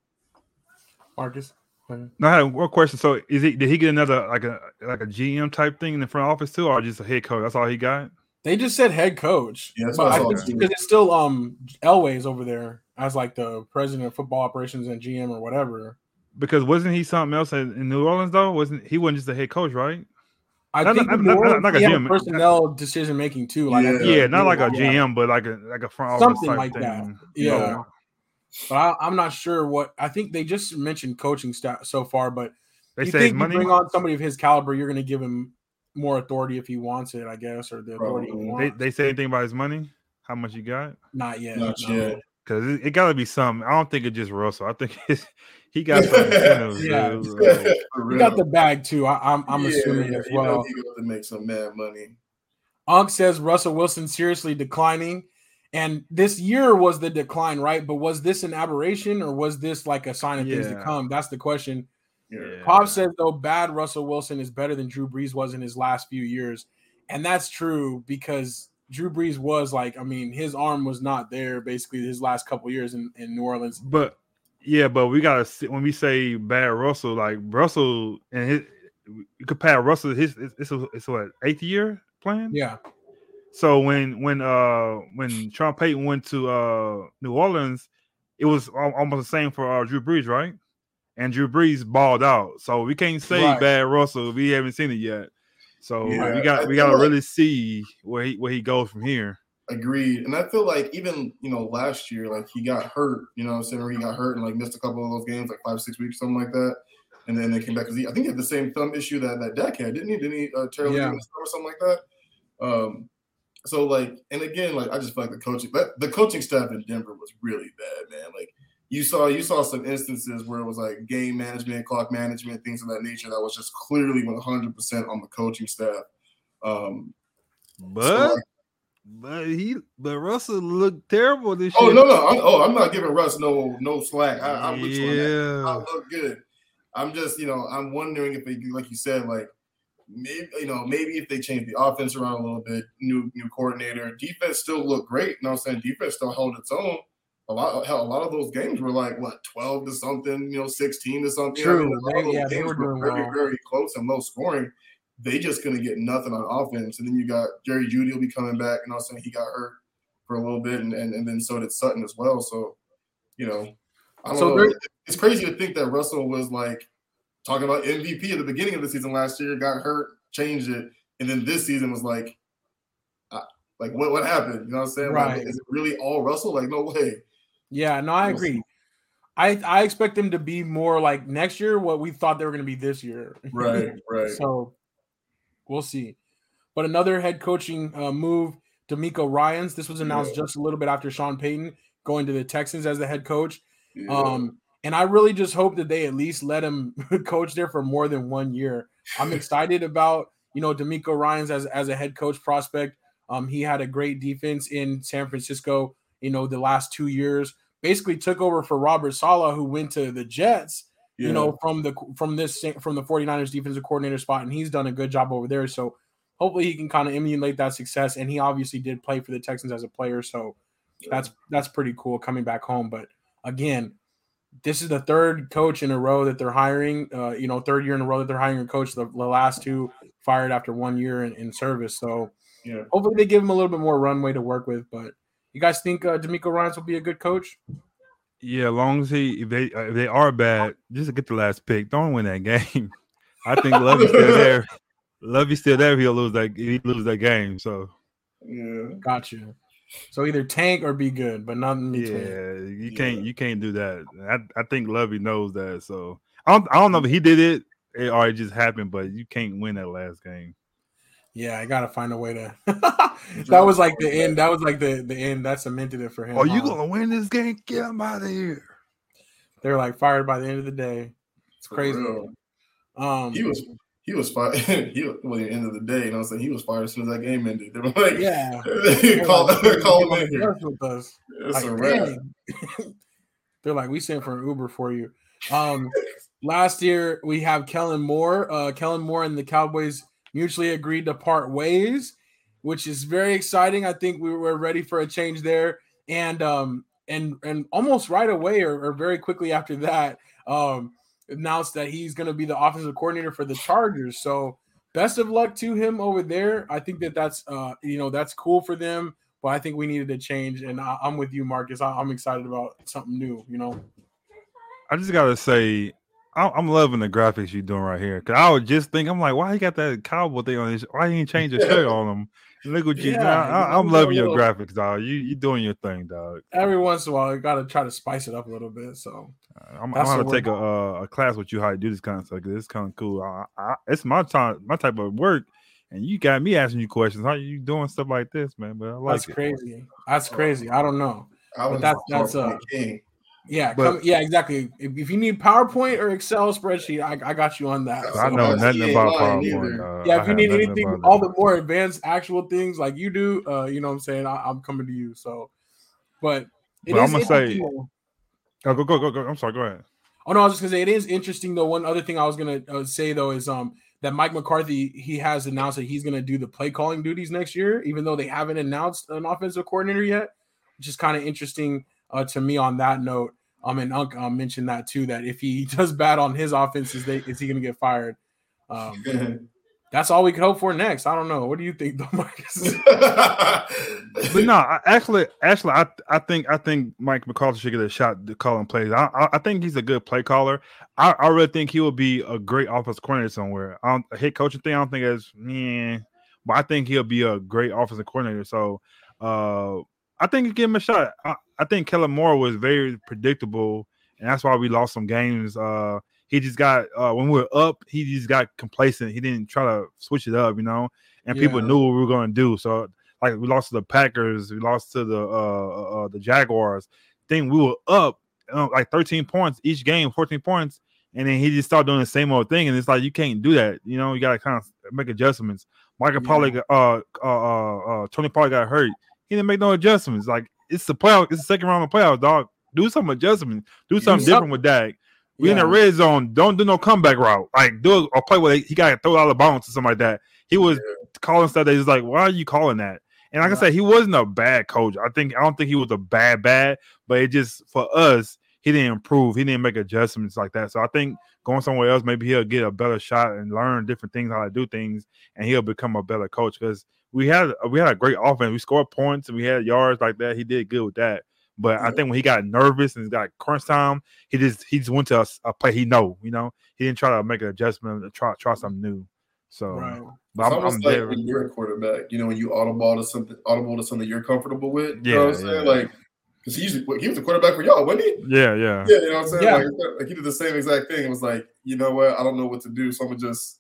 Marcus. No, I had one question. So, is he did he get another like a like a GM type thing in the front office too, or just a head coach? That's all he got. They just said head coach. Yeah, that's but what I I saw because it's still um Elway's over there as like the president of football operations and GM or whatever. Because wasn't he something else in, in New Orleans though? Wasn't he wasn't just a head coach, right? I Not- think not- with not- Orleans, not like a had GM. personnel decision making too. Like Yeah. Yeah, not like a. GM, but like a like a front office Something type like thing. that. Yeah. Okay. But I, I'm not sure what I think they just mentioned coaching staff so far. But They you say think his you money. bring on somebody of his caliber, you're going to give him more authority if he wants it, I guess, or the authority he Probably. They, wants. they say anything about his money? How much you got? not yet. Not no. yet. Because it, it got to be something. I don't think it's just Russell. I think it's, he got some incentives. Yeah. dude. For He got the bag too. I, I'm, I'm Yeah, assuming as you know well. he got to make some mad money. Unk says Russell Wilson seriously declining, And this year was the decline, right? But was this an aberration or was this like a sign of things to come? That's the question. Yeah. Pop says though, bad Russell Wilson is better than Drew Brees was in his last few years, and that's true because Drew Brees was like, I mean, his arm was not there basically his last couple years in, in New Orleans. But yeah, but we gotta see when we say bad Russell, like Russell and his you compare Russell his it's, it's, it's what eighth year playing. Yeah, So when when uh when Sean Payton went to uh New Orleans, it was almost the same for uh, Drew Brees, right? And Drew Brees balled out, so we can't say Right. bad Russell. We haven't seen it yet, so Yeah, we I got we got to like- really see where he where he goes from here. Agreed. And I feel like even, you know, last year, like he got hurt, you know what I'm saying? Or he got hurt and like missed a couple of those games, like five, six weeks, something like that. And then they came back because he I think he had the same thumb issue that that Dak had, didn't he? Didn't he uh, tear Yeah. or something like that? Um, so like, and again, like I just feel like the coaching, but the coaching staff in Denver was really bad, man. Like you saw, you saw some instances where it was like game management, clock management, things of that nature that was just clearly 100 percent on the coaching staff. Um, so, But like, but he but Russell looked terrible this Oh year. Oh no, no, I'm, oh, I'm not giving Russ no no slack. I, I'm with you on that. I look good. I'm just, you know, I'm wondering if they, like you said, like maybe, you know, maybe if they change the offense around a little bit, new new coordinator, defense still looked great. You know what I'm saying? Defense still held its own. A lot, hell, a lot of those games were like what 12 to something, you know, 16 to something. True. I mean, a lot of those yeah, they games were very, well. very close and low scoring. They just gonna get nothing on offense. And then you got Jerry Jeudy will be coming back, and also he got hurt for a little bit, and, and, and then so did Sutton as well. So, you know, I don't So know. It's crazy to think that Russell was like talking about MVP at the beginning of the season last year, got hurt, changed it, and then this season was like, uh, like what what happened? You know what I'm saying? Right. Like, is it really all Russell? Like, no way. yeah, no, I agree. I I expect them to be more like next year what we thought they were going to be this year. Right, right. So we'll see. But another head coaching uh, move, DeMeco Ryans. This was announced Yeah. just a little bit after Sean Payton going to the Texans as the head coach. Yeah. Um, and I really just hope that they at least let him coach there for more than one year. I'm excited about you know DeMeco Ryans as as a head coach prospect. Um, he had a great defense in San Francisco. You know the last two years, basically took over for Robert Saleh, who went to the Jets yeah. you know, from the from this from the 49ers defensive coordinator spot, and he's done a good job over there. So hopefully he can kind of emulate that success. And he obviously did play for the Texans as a player, so that's that's pretty cool coming back home. But again, this is the third coach in a row that they're hiring. Uh, you know, third year in a row that they're hiring a coach. The, the last two fired after one year in, in service. So yeah. hopefully they give him a little bit more runway to work with. But you guys think uh, DeMeco Ryans will be a good coach? yeah. As long as he if they uh, if they are bad, just get the last pick. Don't win that game. I think Lovie's still there. Lovie's still there. If he'll lose that. He lose that game. So Yeah. Gotcha. So either tank or be good, but not in between. yeah, you Yeah. can't you can't do that. I, I think Lovie knows that. So I don't I don't know if he did it it- or it just happened, but you can't win that last game. Yeah, I gotta find a way to. that was like the end. That was like the the end. That cemented it for him. Oh, you huh? gonna win this game? Get him out of here. They're like fired by the end of the day. It's crazy. Um, He was he was fired. he well, at the end of the day, you know what I'm saying? He was fired as soon as that game ended. They were like, yeah. call, They're like, call him in here. with us." It's Like. They're like, we sent for an Uber for you. Um, last year we have Kellen Moore. Uh, Kellen Moore and the Cowboys mutually agreed to part ways, which is very exciting. I think we were ready for a change there, and um, and and almost right away or, or very quickly after that, um, announced that he's going to be the offensive coordinator for the Chargers. So best of luck to him over there. I think that that's uh, you know that's cool for them but I think we needed a change, and I, I'm with you, Marcus. I, I'm excited about something new. You know, I just gotta say, I- I'm loving the graphics you're doing right here. Cause I was just think, I'm like, why he got that cowboy thing on this? Why you ain't change the shirt on him? Look what you. Yeah, I, am loving your little- graphics, dog. You you doing your thing, dog. every once in a while, I got to try to spice it up a little bit. So I'm, I'm gonna take a uh, a class with you how to do this kind of stuff. 'cause It's kind of cool. I, I, it's my time, my type of work, and you got me asking you questions. How are you doing stuff like this, man? But I like that's it. crazy. That's crazy. I don't know. I was that's- that's, uh, PowerPoint king. Yeah, But- come, yeah, exactly. If, if you need PowerPoint or Excel spreadsheet, I, I got you on that. That's I know nothing about lying PowerPoint. either. uh, yeah, I if you need anything, all the more advanced actual things like you do, uh, you know what I'm saying? I, I'm coming to you. So But, but I'm gonna say, oh, go go go go. I'm sorry. Go ahead. Oh no, I was just gonna say it is interesting though. One other thing I was gonna uh, say though is um that Mike McCarthy he has announced that he's gonna do the play calling duties next year, even though they haven't announced an offensive coordinator yet, which is kind of interesting uh, to me on that note. Um, and Unc um, mentioned that too that if he does bad on his offense, is, they, is he gonna get fired? Um, that's all we could hope for next. I don't know. What do you think, though, Marcus? but no, I, actually, actually, I, I think I think Mike McCarthy should get a shot to call calling plays. I, I, I think he's a good play caller. I, I really think he will be a great offensive coordinator somewhere. I don't, a head coaching thing, I don't think as man, but I think he'll be a great offensive coordinator. So, uh, I think give him a shot. I, I think Kellen Moore was very predictable, and that's why we lost some games. Uh, he just got uh, when we were up, he just got complacent. He didn't try to switch it up, you know. And yeah. people knew what we were going to do. So like we lost to the Packers, we lost to the uh, uh, uh the Jaguars. Then we were up uh, like 13 points each game, 14 points, and then he just started doing the same old thing. And it's like you can't do that, you know. You got to kind of make adjustments. Michael yeah. Pollard, uh, uh, uh, uh, Tony Pollard got hurt. He didn't make no adjustments. Like it's the playoff, it's the second round of playoffs, dog. Do some adjustments. Do something different with that. We yeah. in the red zone. Don't do no comeback route. Like do a play where he got to throw out of bounds or something like that. He was yeah. calling stuff that he's like, why are you calling that? And like. I said, he wasn't a bad coach. I think I don't think he was a bad bad, but it just for us, he didn't improve. He didn't make adjustments like that. So I think going somewhere else, maybe he'll get a better shot and learn different things how to do things, and he'll become a better coach. Because we had uh, we had a great offense. We scored points and we had yards like that. He did good with that. But I think when he got nervous and got crunch time, he just he just went to a, a, play he know. You know, he didn't try to make an adjustment to try try something new. So, right. but it's I'm, almost I'm like there. when you're a quarterback, you know, when you audible to something, audible to something you're comfortable with. You yeah, know what I'm saying? Yeah. Like, because he usually he was a quarterback for y'all, wasn't he? Yeah, yeah, yeah. You know what I'm saying? Yeah. Like, like he did the same exact thing. It was like, you know what? I don't know what to do, so I'm gonna just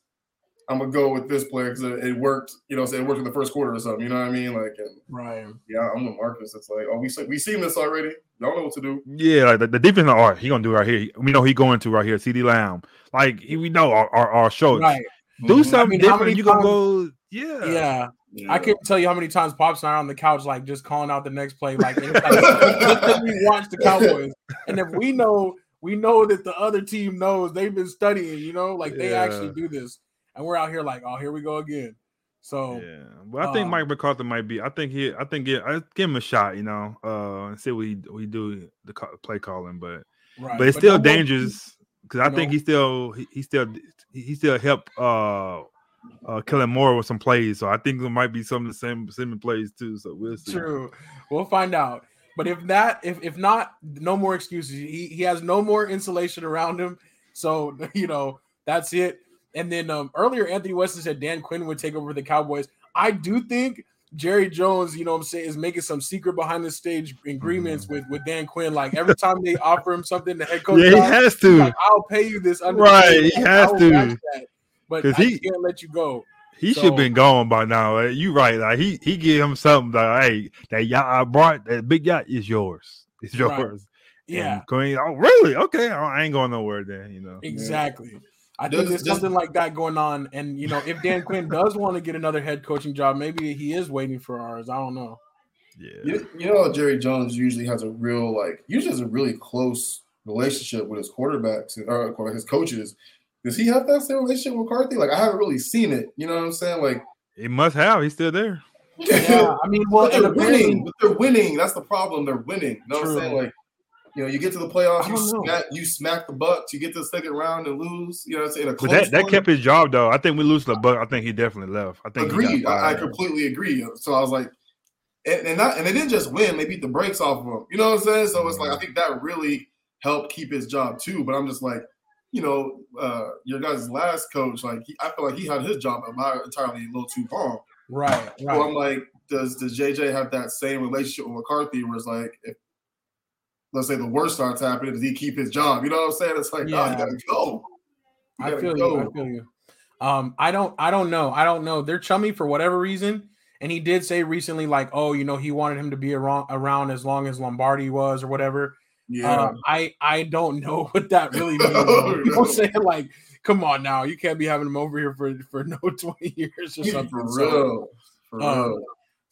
I'm gonna go with this player because it, it, worked. You know, it worked in the first quarter or something. You know what I mean? Like, and, right? Yeah, I'm with Marcus. It's like, oh, we we seen this already. Y'all know what to do. Yeah, like the, the defense. All right, he gonna do right here. We know he going to right here. CeeDee Lamb. Like he, we know our our, our show. Right. Do mm-hmm. something I mean, different. You times, gonna go? Yeah. yeah. Yeah. I can't tell you how many times Pops and I are on the couch, like just calling out the next play. Like, like we watch the Cowboys, and if we know, we know that the other team knows they've been studying. You know, like yeah. they actually do this and we're out here like, oh, here we go again. So yeah, but I think um, Mike McCarthy might be. I think he. I think I give him a shot. You know, uh, and see what he we do the play calling. But right. but it's but still dangerous because I know, think he still he, he still he still help uh uh Kellen Moore with some plays. So I think there might be some of the same similar plays too. So we'll see. True, we'll find out. But if that if if not, no more excuses. He he has no more insulation around him. So you know that's it. And then um, earlier, Anthony Weston said Dan Quinn would take over the Cowboys. I do think Jerry Jones, you know what I'm saying, is making some secret behind the stage agreements with, with Dan Quinn. Like every time they offer him something, the head coach, yeah, he has to. Like, I'll pay you this. Right, he has to. But he can't let you go. He so, should have been gone by now. You right. Like he he give him something like, hey, that yacht I brought, that big yacht is yours. It's yours. Right. Yeah. And Quinn, oh really? Okay, I ain't going nowhere then. You know. Exactly. Yeah. I think there's something like that going on. And you know, if Dan Quinn does want to get another head coaching job, maybe he is waiting for ours. I don't know. Yeah. You, you know, Jerry Jones usually has a real like usually has a really close relationship with his quarterbacks or his coaches. Does he have that same relationship with McCarthy? Like I haven't really seen it. You know what I'm saying? Like he must have. He's still there. Yeah, I mean, well, they're winning. But they're winning. That's the problem. They're winning. You know True. what I'm saying? Like you know, you get to the playoffs, you smack, you smack the Bucs, you get to the second round and lose. You know, it's in a close. But that, that kept his job though. I think we lose the Buck. I think he definitely left. I think agreed. I, I, completely agree. So I was like, and and, not, and they didn't just win; they beat the brakes off of him. You know what I'm saying? So it's like I think that really helped keep his job too. But I'm just like, you know, uh, your guys' last coach, like he, I feel like he had his job entirely a little too long. Right. right. So I'm like, does does JJ have that same relationship with McCarthy, where it's like if let's say the worst starts happening, does he keep his job? You know what I'm saying? It's like, yeah. oh, you gotta go. You gotta I feel go. you. I feel you. Um, I don't, I don't know. I don't know. They're chummy for whatever reason. And he did say recently, like, oh, you know, he wanted him to be around around as long as Lombardi was or whatever. Yeah. Um, I I don't know what that really means. you know what I'm saying? Like, come on now, you can't be having him over here for for no 20 years or something. For real. So, for um, real.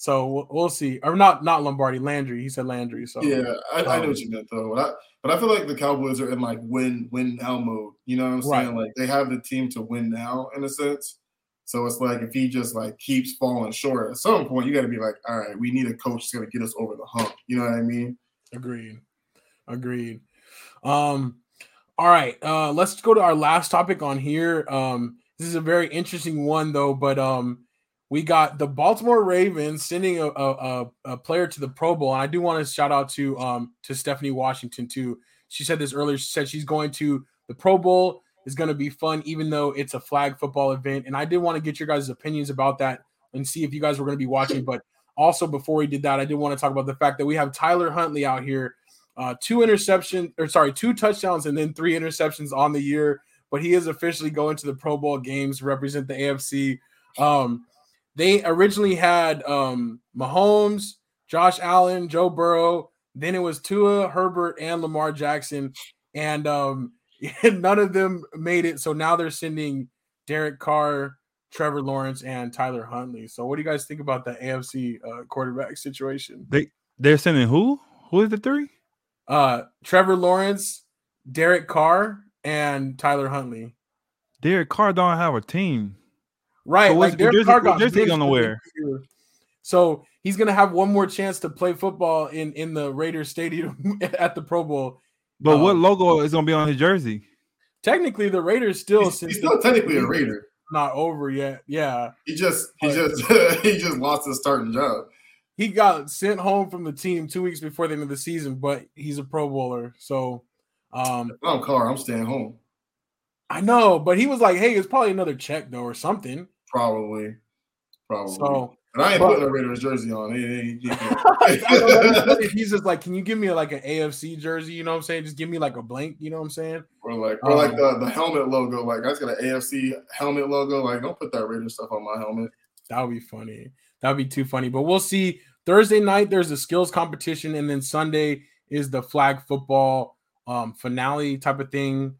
So we'll, we'll see. Or not not Lombardi, Landry. He said Landry. So Yeah, I, I know Um, what you meant though. But I, but I feel like the Cowboys are in like win win now mode. You know what I'm saying? Right. Like they have the team to win now in a sense. So it's like if he just like keeps falling short at some point, you got to be like, all right, we need a coach that's gonna get us over the hump. You know what I mean? Agreed. Agreed. Um, all right. Uh, let's go to our last topic on here. Um, this is a very interesting one though, but um, we got the Baltimore Ravens sending a, a, a, player to the Pro Bowl. And I do want to shout out to um to Stephanie Washington too. She said this earlier. She said she's going to the Pro Bowl is going to be fun, even though it's a flag football event. And I did want to get your guys' opinions about that and see if you guys were going to be watching. But also, before we did that, I did want to talk about the fact that we have Tyler Huntley out here, uh, two interceptions, or sorry, two touchdowns and then three interceptions on the year. But he is officially going to the Pro Bowl games represent the AFC. Um, they originally had um, Mahomes, Josh Allen, Joe Burrow. Then it was Tua, Herbert, and Lamar Jackson, and um, none of them made it. So now they're sending Derek Carr, Trevor Lawrence, and Tyler Huntley. So what do you guys think about the AFC uh, quarterback situation? They they're sending who? Who is the three? Uh, Trevor Lawrence, Derek Carr, and Tyler Huntley. Derek Carr don't have a team. Right, So like what's- Derek Carr got where's he benched gonna the wear? So he's gonna have one more chance to play football in in the Raiders Stadium at the Pro Bowl. But what Um, logo is gonna be on his jersey? Technically, the Raiders still He's, he's still technically a Raider. not over yet. Yeah, He just he Right. just he just lost his starting job. he got sent home from the team two weeks before the end of the season, but he's a Pro Bowler. So, um, I'm Carr. I'm staying home. I know, but he was like, "Hey, it's probably another check though, or something." Probably. Probably. So and I ain't but- putting a Raiders jersey on. He's just like, "Can you give me like an AFC jersey?" You know what I'm saying? Just give me like a blank. You know what I'm saying? or like or like Um, the, the helmet logo. Like I just got an AFC helmet logo. Like don't put that Raiders stuff on my helmet. That would be funny. That would be too funny. But we'll see. Thursday night, there's a skills competition, and then Sunday is the flag football um, finale type of thing.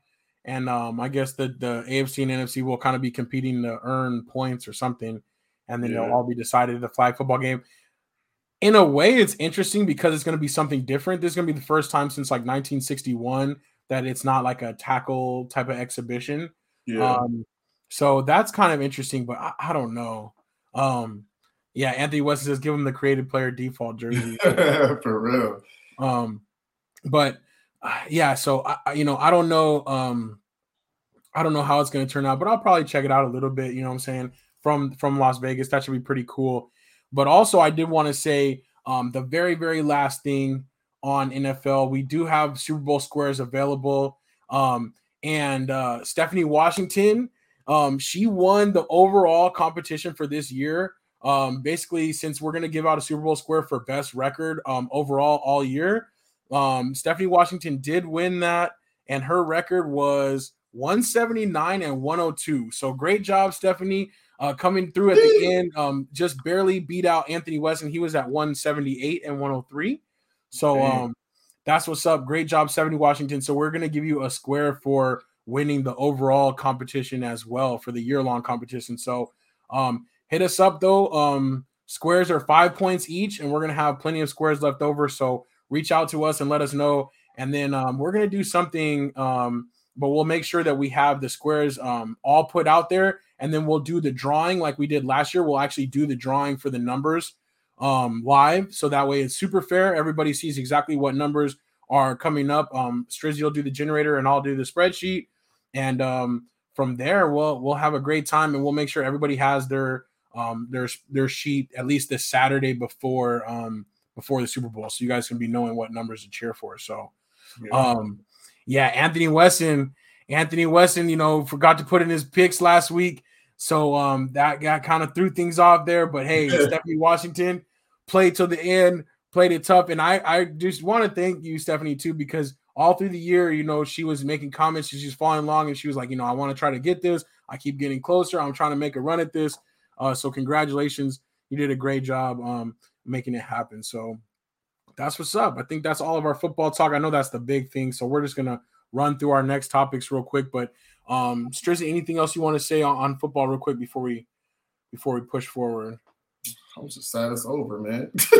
And um, I guess the the AFC and NFC will kind of be competing to earn points or something, and then Yeah. they'll all be decided at the flag football game. In a way, it's interesting because it's going to be something different. This is going to be the first time since like 1961 that it's not like a tackle type of exhibition. Yeah. Um, so that's kind of interesting, but I, I don't know. Um, yeah, Anthony Weston says give him the creative player default jersey. For real. um, but yeah, so I, you know, I don't know. Um, I don't know how it's going to turn out, but I'll probably check it out a little bit. You know what I'm saying from from Las Vegas. That should be pretty cool. But also, I did want to say um, the very very last thing on NFL, we do have Super Bowl squares available. Um, and uh, Stephanie Washington, um, she won the overall competition for this year. Um, basically, since we're going to give out a Super Bowl square for best record um, overall all year, um, Stephanie Washington did win that, and her record was 179 and 102. So great job, Stephanie, uh, coming through at the end. Um, just barely beat out Anthony Weston. He was at 178 and 103. So um, that's what's up. Great job, Stephanie Washington. So we're gonna give you a square for winning the overall competition as well for the year-long competition. So um, hit us up though. Um, squares are five points each, and we're gonna have plenty of squares left over. So reach out to us and let us know. And then um, we're gonna do something, um, but we'll make sure that we have the squares um, all put out there, and then we'll do the drawing like we did last year. We'll actually do the drawing for the numbers um, live, so that way it's super fair. Everybody sees exactly what numbers are coming up. Um, Strizzy will do the generator, and I'll do the spreadsheet, and um, from there we'll we'll have a great time, and we'll make sure everybody has their um, their their sheet at least this Saturday before um, before the Super Bowl, so you guys can be knowing what numbers to cheer for. So. Yeah. Um, yeah, Anthony Weston. Anthony Weston, you know, forgot to put in his picks last week. So um that got kind of threw things off there. But hey, Stephanie Washington played till the end, played it tough. And I I just want to thank you, Stephanie, too, because all through the year, you know, she was making comments, she was following along, and she was like, you know, I want to try to get this. I keep getting closer. I'm trying to make a run at this. Uh, so congratulations. You did a great job um making it happen. So that's what's up. I think that's all of our football talk. I know that's the big thing. So we're just gonna run through our next topics real quick. But um Strizzy, anything else you want to say on, on football real quick before we before we push forward? I'm just sad it's over, man.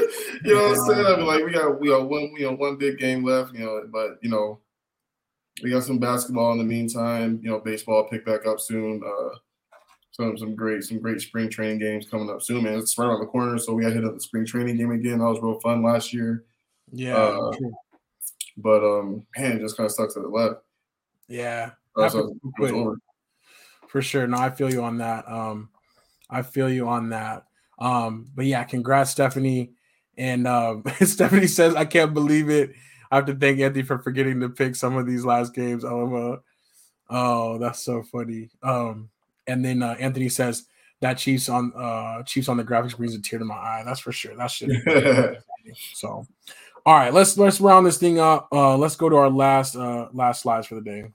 you know what I'm saying? I mean, like we got we got one we got one big game left, you know, but you know, we got some basketball in the meantime. You know, baseball pick back up soon. Uh, some some great some great spring training games coming up soon, man. It's right around the corner, so we got to hit up the spring training game again. That was real fun last year. Yeah, Uh, But um, man, it just kind of sucks that it left. yeah, Uh, so it over. for sure. No, I feel you on that. Um, I feel you on that. Um, but yeah, congrats, Stephanie. And um, Stephanie says, I can't believe it. I have to thank Anthony for forgetting to pick some of these last games. Oh, oh that's so funny. Um, and then uh, Anthony says that Chiefs on uh Chiefs on the graphics brings a tear to my eye. That's for sure. That shit. So, all right, let's let's round this thing up. Uh, let's go to our last uh last slides for the day.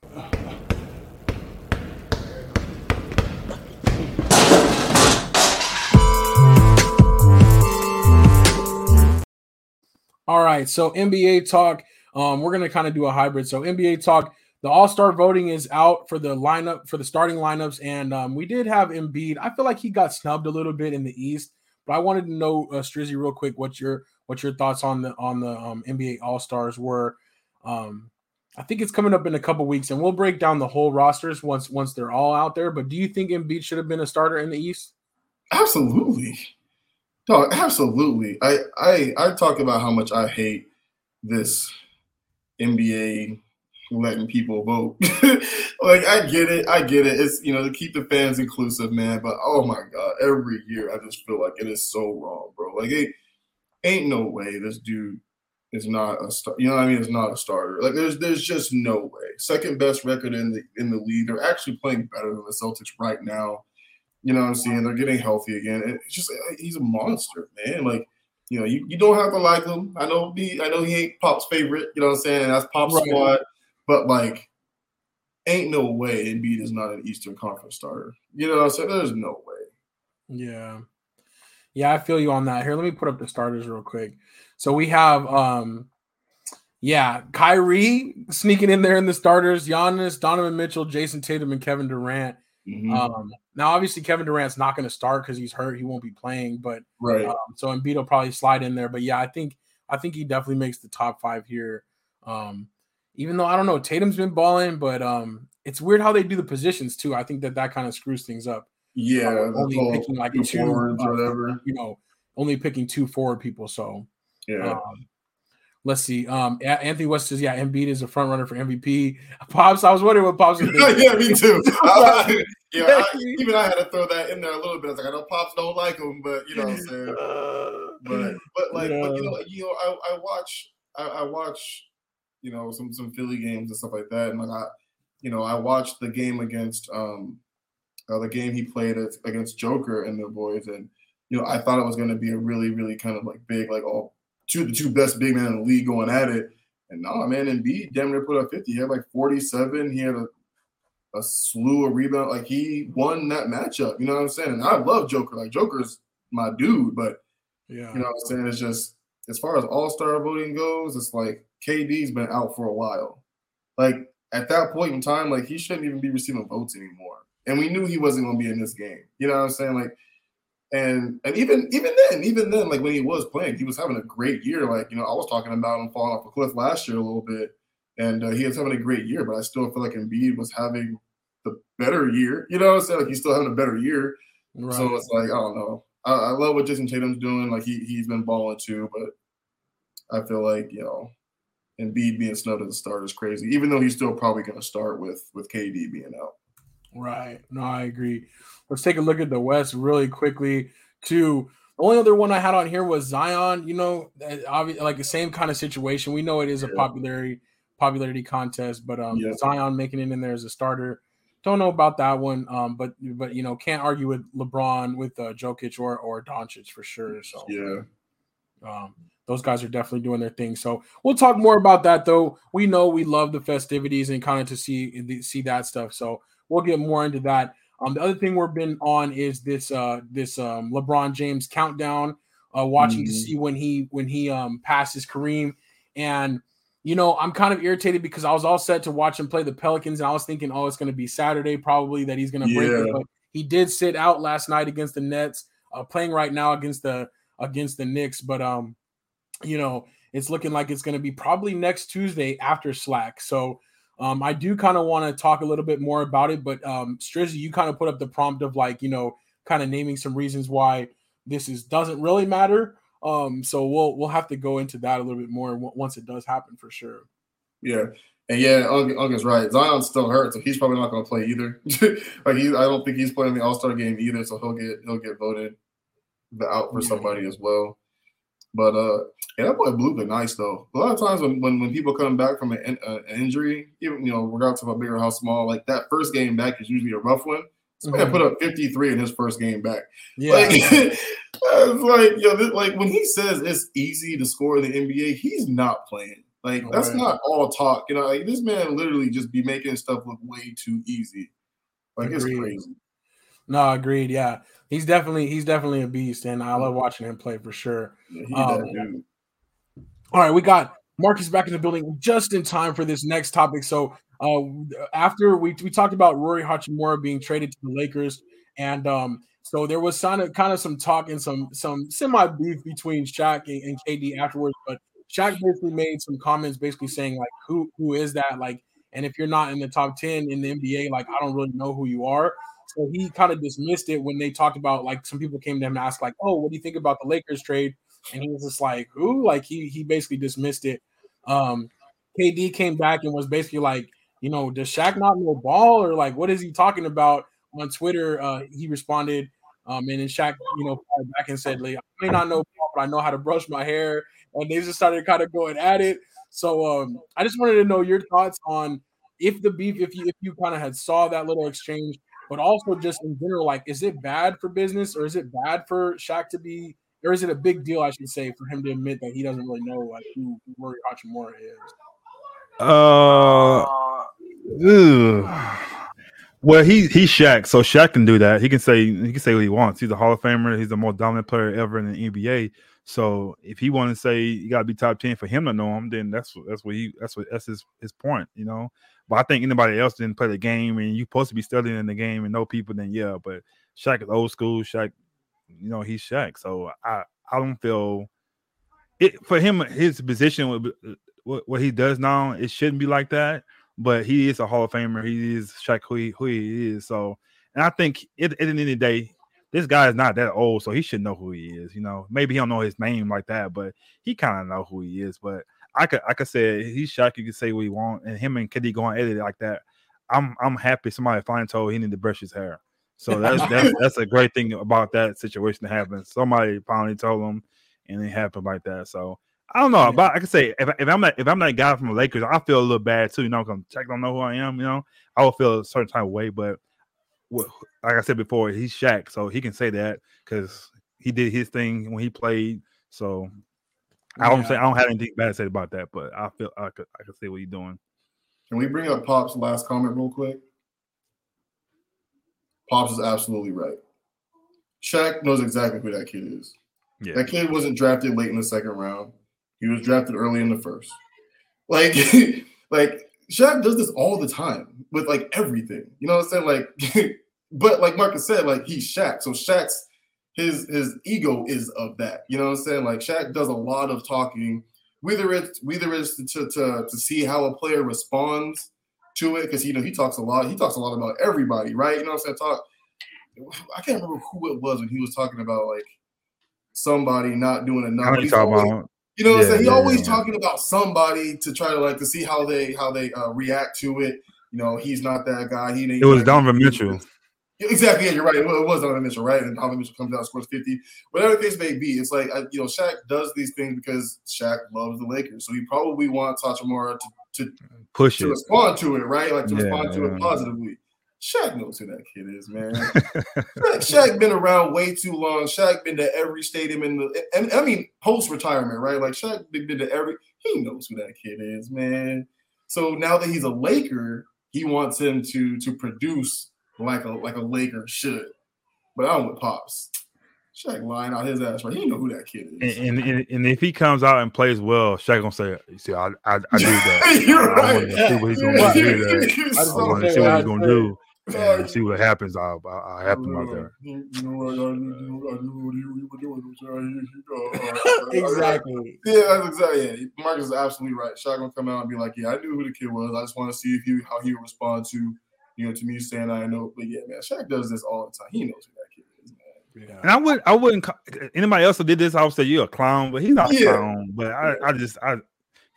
All right, so NBA talk. Um, we're gonna kind of do a hybrid. So NBA talk. The All Star voting is out for the lineup for the starting lineups, and um, we did have Embiid. I feel like he got snubbed a little bit in the East, but I wanted to know, uh, Strizzy, real quick, what your what your thoughts on the on the um, NBA All Stars were. Um, I think it's coming up in a couple weeks, and we'll break down the whole rosters once once they're all out there. But do you think Embiid should have been a starter in the East? Absolutely. no, absolutely. I, I I talk about how much I hate this NBA letting people vote. like I get it, I get it. It's you know to keep the fans inclusive, man. But oh my god, every year I just feel like it is so wrong, bro. Like it ain't no way this dude is not a star. You know what I mean? It's not a starter. Like there's there's just no way. Second best record in the in the league. They're actually playing better than the Celtics right now. You know what I'm saying? They're getting healthy again. It's just he's a monster, man. Like, you know, you, you don't have to like him. I know he I know he ain't Pop's favorite, you know what I'm saying? That's Pop's Right. squad. But like, ain't no way Embiid is not an Eastern Conference starter. You know what I'm saying? There's no way. Yeah. Yeah, I feel you on that. Here, let me put up the starters real quick. So we have um yeah, Kyrie sneaking in there in the starters, Giannis, Donovan Mitchell, Jayson Tatum, and Kevin Durant. Mhm. Um now obviously Kevin Durant's not going to start because he's hurt, he won't be playing, but right. um, so Embiid will probably slide in there. But yeah, I think I think he definitely makes the top five here. Um, even though I don't know, Tatum's been balling, but um, it's weird how they do the positions too. I think that that kind of screws things up. yeah, uh, only picking like two two, forwards uh, or whatever. You know, only picking two forward people. So Yeah. um, let's see. Um, Anthony Weston says, yeah, Embiid is a front runner for MVP. Pops, I was wondering what Pops was yeah, me too. I- yeah, I, even I had to throw that in there a little bit. I was like, I know Pops don't like him, but you know what I'm saying. But but like but, you know like, you know I, I watch I, I watch you know some some Philly games and stuff like that, and like I you know I watched the game against um uh, the game he played against Joker and the boys, and you know I thought it was going to be a really really kind of like big like all two the two best big men in the league going at it. And no, man, Embiid damn near put up 50. He had like 47. He had a, a slew of rebound. Like he won that matchup. You know what I'm saying? And I love Joker. Like Joker's my dude, but yeah. you know what I'm saying? It's just as far as all star voting goes, it's like KD's been out for a while. Like at that point in time, like he shouldn't even be receiving votes anymore. And we knew he wasn't gonna be in this game. You know what I'm saying? Like and and even even then, even then, like when he was playing, he was having a great year. Like, you know, I was talking about him falling off a cliff last year a little bit, and uh, he was having a great year, but I still feel like Embiid was having the better year. You know what I'm saying? Like he's still having a better year. right. So it's like I don't know. I, I love what Jayson Tatum's doing. Like he he's been balling too, but I feel like you know, Embiid being snubbed as a starter is crazy. Even though he's still probably going to start with with KD being out. Right. No, I agree. Let's take a look at the West really quickly. Too. The only other one I had on here was Zion. You know, obviously, like the same kind of situation. We know it is a popularity popularity contest, but um, Yeah. Zion making it in there as a starter. Don't know about that one. Um, but but you know, can't argue with LeBron, with uh, Jokic or or Doncic for sure. So Yeah, um, those guys are definitely doing their thing. So we'll talk more about that, though. We know we love the festivities and kind of to see see that stuff. So we'll get more into that. Um, the other thing we've been on is this uh, this um, LeBron James countdown, uh, watching to Mhm. see when he when he um, passes Kareem, and you know I'm kind of irritated because I was all set to watch him play the Pelicans, and I was thinking, oh, it's going to be Saturday probably that he's going to break it, but he did sit out last night against the Nets. uh, playing right now against the against the Knicks, but um, you know, it's looking like it's going to be probably next Tuesday after Slack. So um, I do kind of want to talk a little bit more about it, but um, Strizzy, you kind of put up the prompt of like, you know, kind of naming some reasons why this is doesn't really matter. Um, so we'll we'll have to go into that a little bit more once it does happen for sure. Yeah, and yeah, Ung, right. Zion's still hurt, so he's probably not going to play either. like he, I don't think he's playing the All Star game either, so he'll get he'll get voted out for somebody as well. But uh, yeah, that boy Blue been nice though. A lot of times when when, when people come back from an, uh, an injury, even you know, regardless of how big or how small, like that first game back is usually a rough one. This man mm-hmm. put up 53 in his first game back. Yeah. Like, like, yo, this, like when he says it's easy to score in the NBA, he's not playing. Like, that's right. not all talk. You know, like this man literally just be making stuff look way too easy. Like agreed. it's crazy. No, agreed. Yeah. He's definitely he's definitely a beast, and I love watching him play for sure. Yeah, um, all right, we got Marcus back in the building just in time for this next topic. So uh, after we, we talked about Rui Hachimura being traded to the Lakers, and um, so there was kind of kind of some talk and some some semi beef between Shaq and, and, KD afterwards. But Shaq basically made some comments, basically saying like, "Who who is that?" Like, and if you're not in the top ten in the NBA, like I don't really know who you are. So he kind of dismissed it when they talked about like some people came to him and asked like, "Oh, what do you think about the Lakers trade?" And he was just like, "Who?" Like he he basically dismissed it. Um, KD came back and was basically like, you know, does Shaq not know ball or like what is he talking about on Twitter? Uh, he responded, um, and then Shaq, you know, back and said, like, I may not know ball, but I know how to brush my hair. And they just started kind of going at it. So um, I just wanted to know your thoughts on if the beef, if you if you kind of had saw that little exchange, but also just in general, like, is it bad for business or is it bad for Shaq to be, or is it a big deal, I should say, for him to admit that he doesn't really know like who Rui Hachimura is? Uh, well, he he's Shaq, so Shaq can do that. He can say he can say what he wants. He's a Hall of Famer. He's the most dominant player ever in the NBA. So if he want to say you got to be top ten for him to know him, then that's that's what he that's what that's his his point, you know. But I think anybody else didn't play the game and you're supposed to be studying in the game and know people, then yeah. But Shaq is old school. Shaq, you know, he's Shaq. So I I don't feel it for him. His position what, what he does now, it shouldn't be like that. But he is a Hall of Famer. He is Shaq who he, who he is. So, and I think at, at the end of the day, this guy is not that old, so he should know who he is. You know, maybe he don't know his name like that, but he kind of know who he is. But I could I could say he's Shaq. You can say what you want, and him and KD going at it like that. I'm I'm happy somebody finally told he need to brush his hair. So that's that's that's a great thing about that situation to happen. Somebody finally told him, and it happened like that. So I don't know, but I can say if, if I'm not if I'm that guy from the Lakers, I feel a little bad too. You know, because Shaq don't know who I am. You know, I will feel a certain type of way. But like I said before, he's Shaq, so he can say that because he did his thing when he played. So I don't say I don't have anything bad to say about that, but I feel I could I could see what he's doing. Can we bring up Pop's last comment real quick? Pops is absolutely right. Shaq knows exactly who that kid is. Yeah. That kid wasn't drafted late in the second round. He was drafted early in the first. Like, like Shaq does this all the time with like everything. You know what I'm saying? Like, but like Marcus said, like he's Shaq. So Shaq's his his ego is of that. You know what I'm saying? Like Shaq does a lot of talking, whether it's whether it's to to, to see how a player responds to it, because you know he talks a lot. He talks a lot about everybody, right? You know what I'm saying? Talk. I can't remember who it was when he was talking about like somebody not doing enough. How you talking about? You know what yeah, I'm saying? He yeah, always yeah. talking about somebody to try to like to see how they how they uh, react to it. You know, he's not that guy. He it was Donovan Mitchell. Exactly, yeah, you're right. It was Donovan Mitchell, right? And Donovan Mitchell comes out, scores 50. Whatever the case may be, it's like you know, Shaq does these things because Shaq loves the Lakers, so he probably wants Hachimura to, to push to it, respond to it, right? Like to respond to it positively. Shaq knows who that kid is, man. Shaq, Shaq been around way too long. Shaq been to every stadium in the, and I mean post retirement, right? Like Shaq been to every. He knows who that kid is, man. So now that he's a Laker, he wants him to to produce like a like a Laker should. But I'm with pops. Shaq lying out his ass, right? He know who that kid is. And, and, and if he comes out and plays well, Shaq gonna say, "You see, I I, I do that. You're I right. want to see what he's gonna do. I, I want to see what he's gonna do." and see what happens. I'll, I'll, I'll have him out there. You know what? I I knew what he, he doing. So he- he- exactly. Yeah, that's exactly. Yeah, Marcus is absolutely right. Shaq gonna come out and be like, "Yeah, I knew who the kid was. I just want to see if he how he would respond to, you know, to me saying I know." But yeah, man, Shaq does this all the time. He knows who that kid is, man. Yeah. And I would I wouldn't anybody else that did this. I would say you're a clown, but he's not a clown. But I, I just I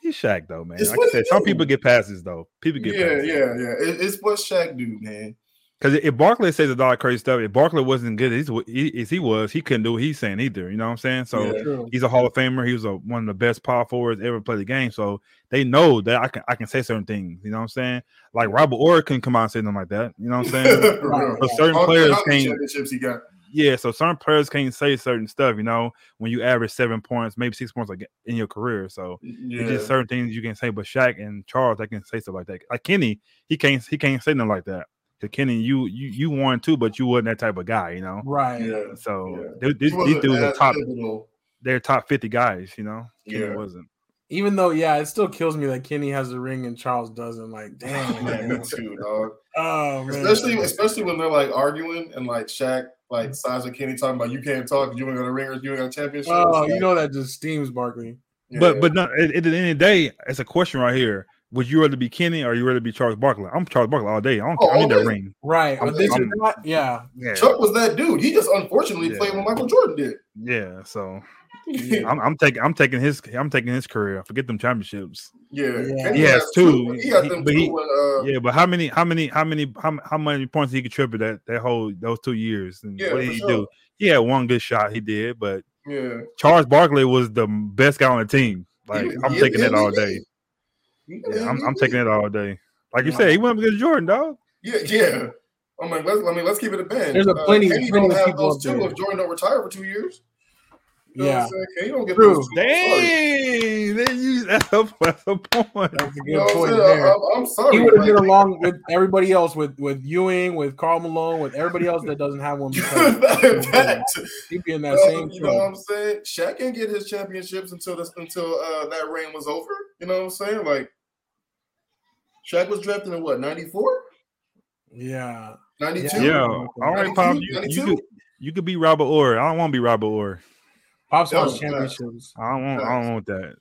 he's Shaq though, man. It's Like I said, some people get passes though. People get Yeah, passes. yeah, yeah. It, it's what Shaq do, man. Because if Barkley says a lot of crazy stuff, if Barkley wasn't good as he, as he was, he couldn't do what he's saying either. You know what I'm saying? So Yeah. He's a Hall of Famer. He was a, one of the best power forwards ever play the game. So they know that I can I can say certain things. You know what I'm saying? Like Robert Horry can come out and say something like that. You know what I'm saying? Real. But certain How- players can't. championships he got. Yeah, so certain players can't say certain stuff. You know, when you average seven points, maybe six points like in your career. So Yeah, it's just certain things you can say. But Shaq and Charles, they can say stuff like that. Like Kenny, he can't he can't say nothing like that. Cause Kenny, you you you won too, but you wasn't that type of guy. You know. Right. yeah. So Yeah. they- these, He these wasn't dudes are top. pivotal. They're top fifty guys. You know. Kenny Yeah. wasn't. Even though, yeah, it still kills me that Kenny has the ring and Charles doesn't. Like, oh, damn. Man, me too, dog. Oh man. Especially, especially when they're like arguing and like Shaq, like Size and Kenny talking about you can't talk, you ain't got a ring, or you ain't got a championship. Oh, It's you know that just steams Barkley. yeah. But but no, at, at the end of the day, it's a question right here. Would you rather be Kenny or you rather be Charles Barkley? I'm Charles Barkley all day. I don't Oh, care. I need all that ring. Right. I'm- I'm- not, yeah. Yeah. Chuck was that dude. He just unfortunately Yeah. played what Michael Jordan did. Yeah. So Yeah, I'm, I'm taking I'm taking his I'm taking his career. Forget them championships. yeah. Yeah. Kenny He has two. He got He- them but two. he- when, uh, Yeah, but how many how many how many how, how many points he contributed that that whole those two years? And Yeah, what did he sure. do? He had one good shot. He did, but yeah. Charles Barkley was the best guy on the team. Like He- I'm he- taking that he- all day. he- Yeah, I'm, he- I'm taking it all day. Like you said, he went against Jordan, dog. Yeah, yeah. I'm like, let's. I mean, let's keep it a band. There's a plenty- Kenny plenty don't of have people those two if Jordan don't retire for two years. You know what Yeah. I'm saying? Kenny don't get True. those two. Sorry. Dang, they use that's a, that's a point. That's a You good know what I'm point there. I'm, I'm sorry. He would have like- been along with everybody else, with with Ewing, with Karl Malone, with everybody else that doesn't have one. because that, He'd be in that know, same. you know what. I'm saying? Shaq didn't get his championships until this, until uh, that reign was over. You know what I'm saying? Like Shaq was drafted in what 94, Yeah. 92. Yeah, all right, Pop. You, you 92? could you could be Robert Horry. I don't want to be Robert Horry. Pops That wants was championships. I don't want. I don't want that.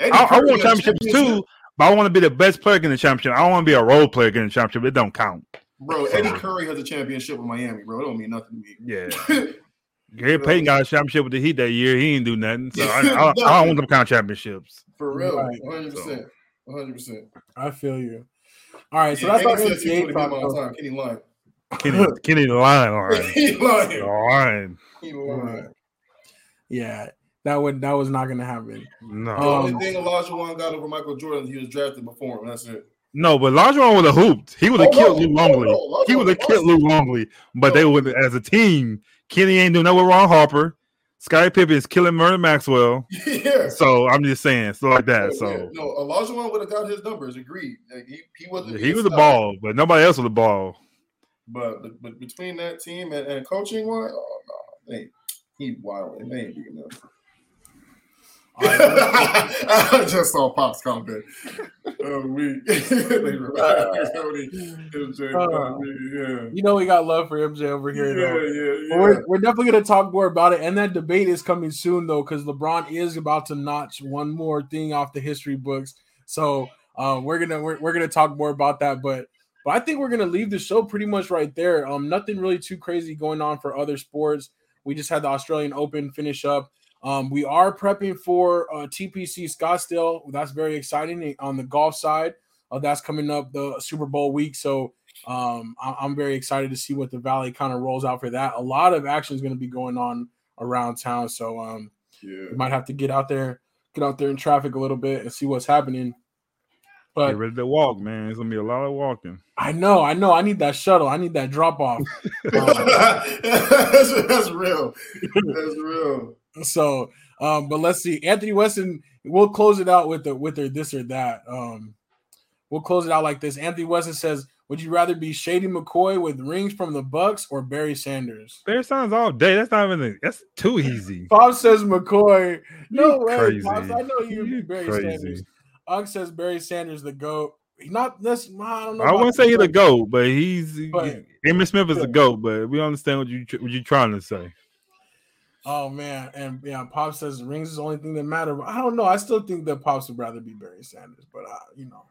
Eddie I, I want had championships championship. too, but I want to be the best player in the championship. I don't want to be a role player in the championship. It don't count. Bro, Eddy Curry has a championship with Miami, bro. It don't mean nothing to me. Yeah. Gary Payton got a championship with the Heat that year. He didn't do nothing. So I, I, I don't want them kind of championships. For real, Right. 100%. 100%. I feel you. All right, so Yeah, that's our Kenny says he NCAA would've been talk. time. Kenny lying. Kenny, Kenny the line, all right. He lying. All right. He lying. Yeah, that would that was not gonna happen. No, The Um, only thing Olajuwon got over Michael Jordan, he was drafted before him. That's it. no, but Lajon would have hooped. He would have Oh, killed no. Luke Oh, Longley. no. He would have killed Luke Longley. But they would, as a team, Kenny ain't doing nothing with Ron Harper. Scottie Pippen is killing Murray Maxwell. yeah. So I'm just saying, so like that. Yeah, So no, Olajuwon would have got his numbers. Agreed. Like, he, he wasn't. he was the ball, but nobody else was the ball. But, but, but between that team and, and coaching, wise, oh no, they, he wild. They ain't big enough. I just saw Pop's comment. Oh, we. they were like, Cody, MJ, Uh, you know we got love for MJ over here. Yeah, yeah, yeah. We're, we're definitely going to talk more about it. And that debate is coming soon, though, because LeBron is about to notch one more thing off the history books. So uh, we're gonna we're, we're gonna talk more about that. But but I think we're gonna leave the show pretty much right there. Um, nothing really too crazy going on for other sports. We just had the Australian Open finish up. Um, we are prepping for uh, TPC Scottsdale. That's very exciting on the golf side. Uh, that's coming up the Super Bowl week. So um, I- I'm very excited to see what the Valley kind of rolls out for that. A lot of action is going to be going on around town. So um, yeah. we might have to get out there, get out there in traffic a little bit and see what's happening. But Get ready to walk, man. It's gonna be a lot of walking. I know, I know, I need that shuttle. I need that drop off. that's, that's real. That's real. so, um, but let's see. Anthony Weston, we'll close it out with the with their this or that. Um, we'll close it out like this. Anthony Weston says, "Would you rather be Shady McCoy with rings from the Bucs or Barry Sanders?" Barry Sanders all day. That's not even. A, that's too easy. Bob says McCoy. No You way, crazy. Pops. I know you would be You Barry crazy. Sanders. Ugg says Barry Sanders the goat. not this. I don't know. I wouldn't say he's a but- goat, but he's But- Emmitt Smith is Yeah. a goat. But we understand what you what you're trying to say. Oh man, and yeah, Pop says rings is the only thing that matter. But I don't know. I still think that Pops would rather be Barry Sanders, but uh, you know,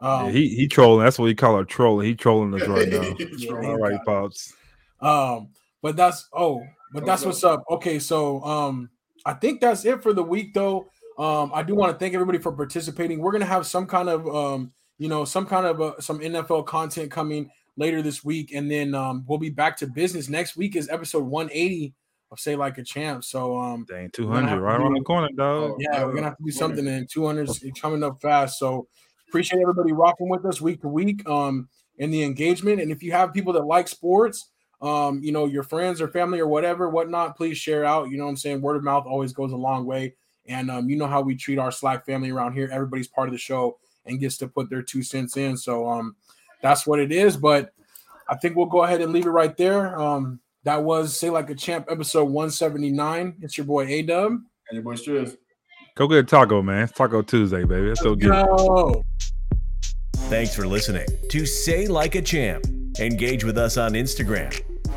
um, Yeah, he he trolling. That's what he call a trolling. He trolling us right now. Yeah, All right, pops. Um, but that's oh, but that's what's up. Okay, so um, I think that's it for the week though. Um, I do want to thank everybody for participating. We're gonna have some kind of um, you know, some kind of uh, some NFL content coming later this week, and then um, we'll be back to business. Next week is episode 180 of Say Like a Champ. So um, Dang, gonna two have hundred to right around the corner, dog. Yeah, we're gonna have to do something, and 200 is coming up fast. So appreciate everybody rocking with us week to week, um, and the engagement. And if you have people that like sports, um, you know, your friends or family or whatever, whatnot, please share out. You know what I'm saying? Word of mouth always goes a long way. And um, you know how we treat our Slack family around here. Everybody's part of the show and gets to put their two cents in. So um, that's what it is. But I think we'll go ahead and leave it right there. Um, that was Say Like a Champ episode 179. It's your boy A Dub. And your boy Striz. Go get a taco, man. It's Taco Tuesday, baby. Let's go get. Go. Thanks for listening to Say Like a Champ. Engage with us on Instagram.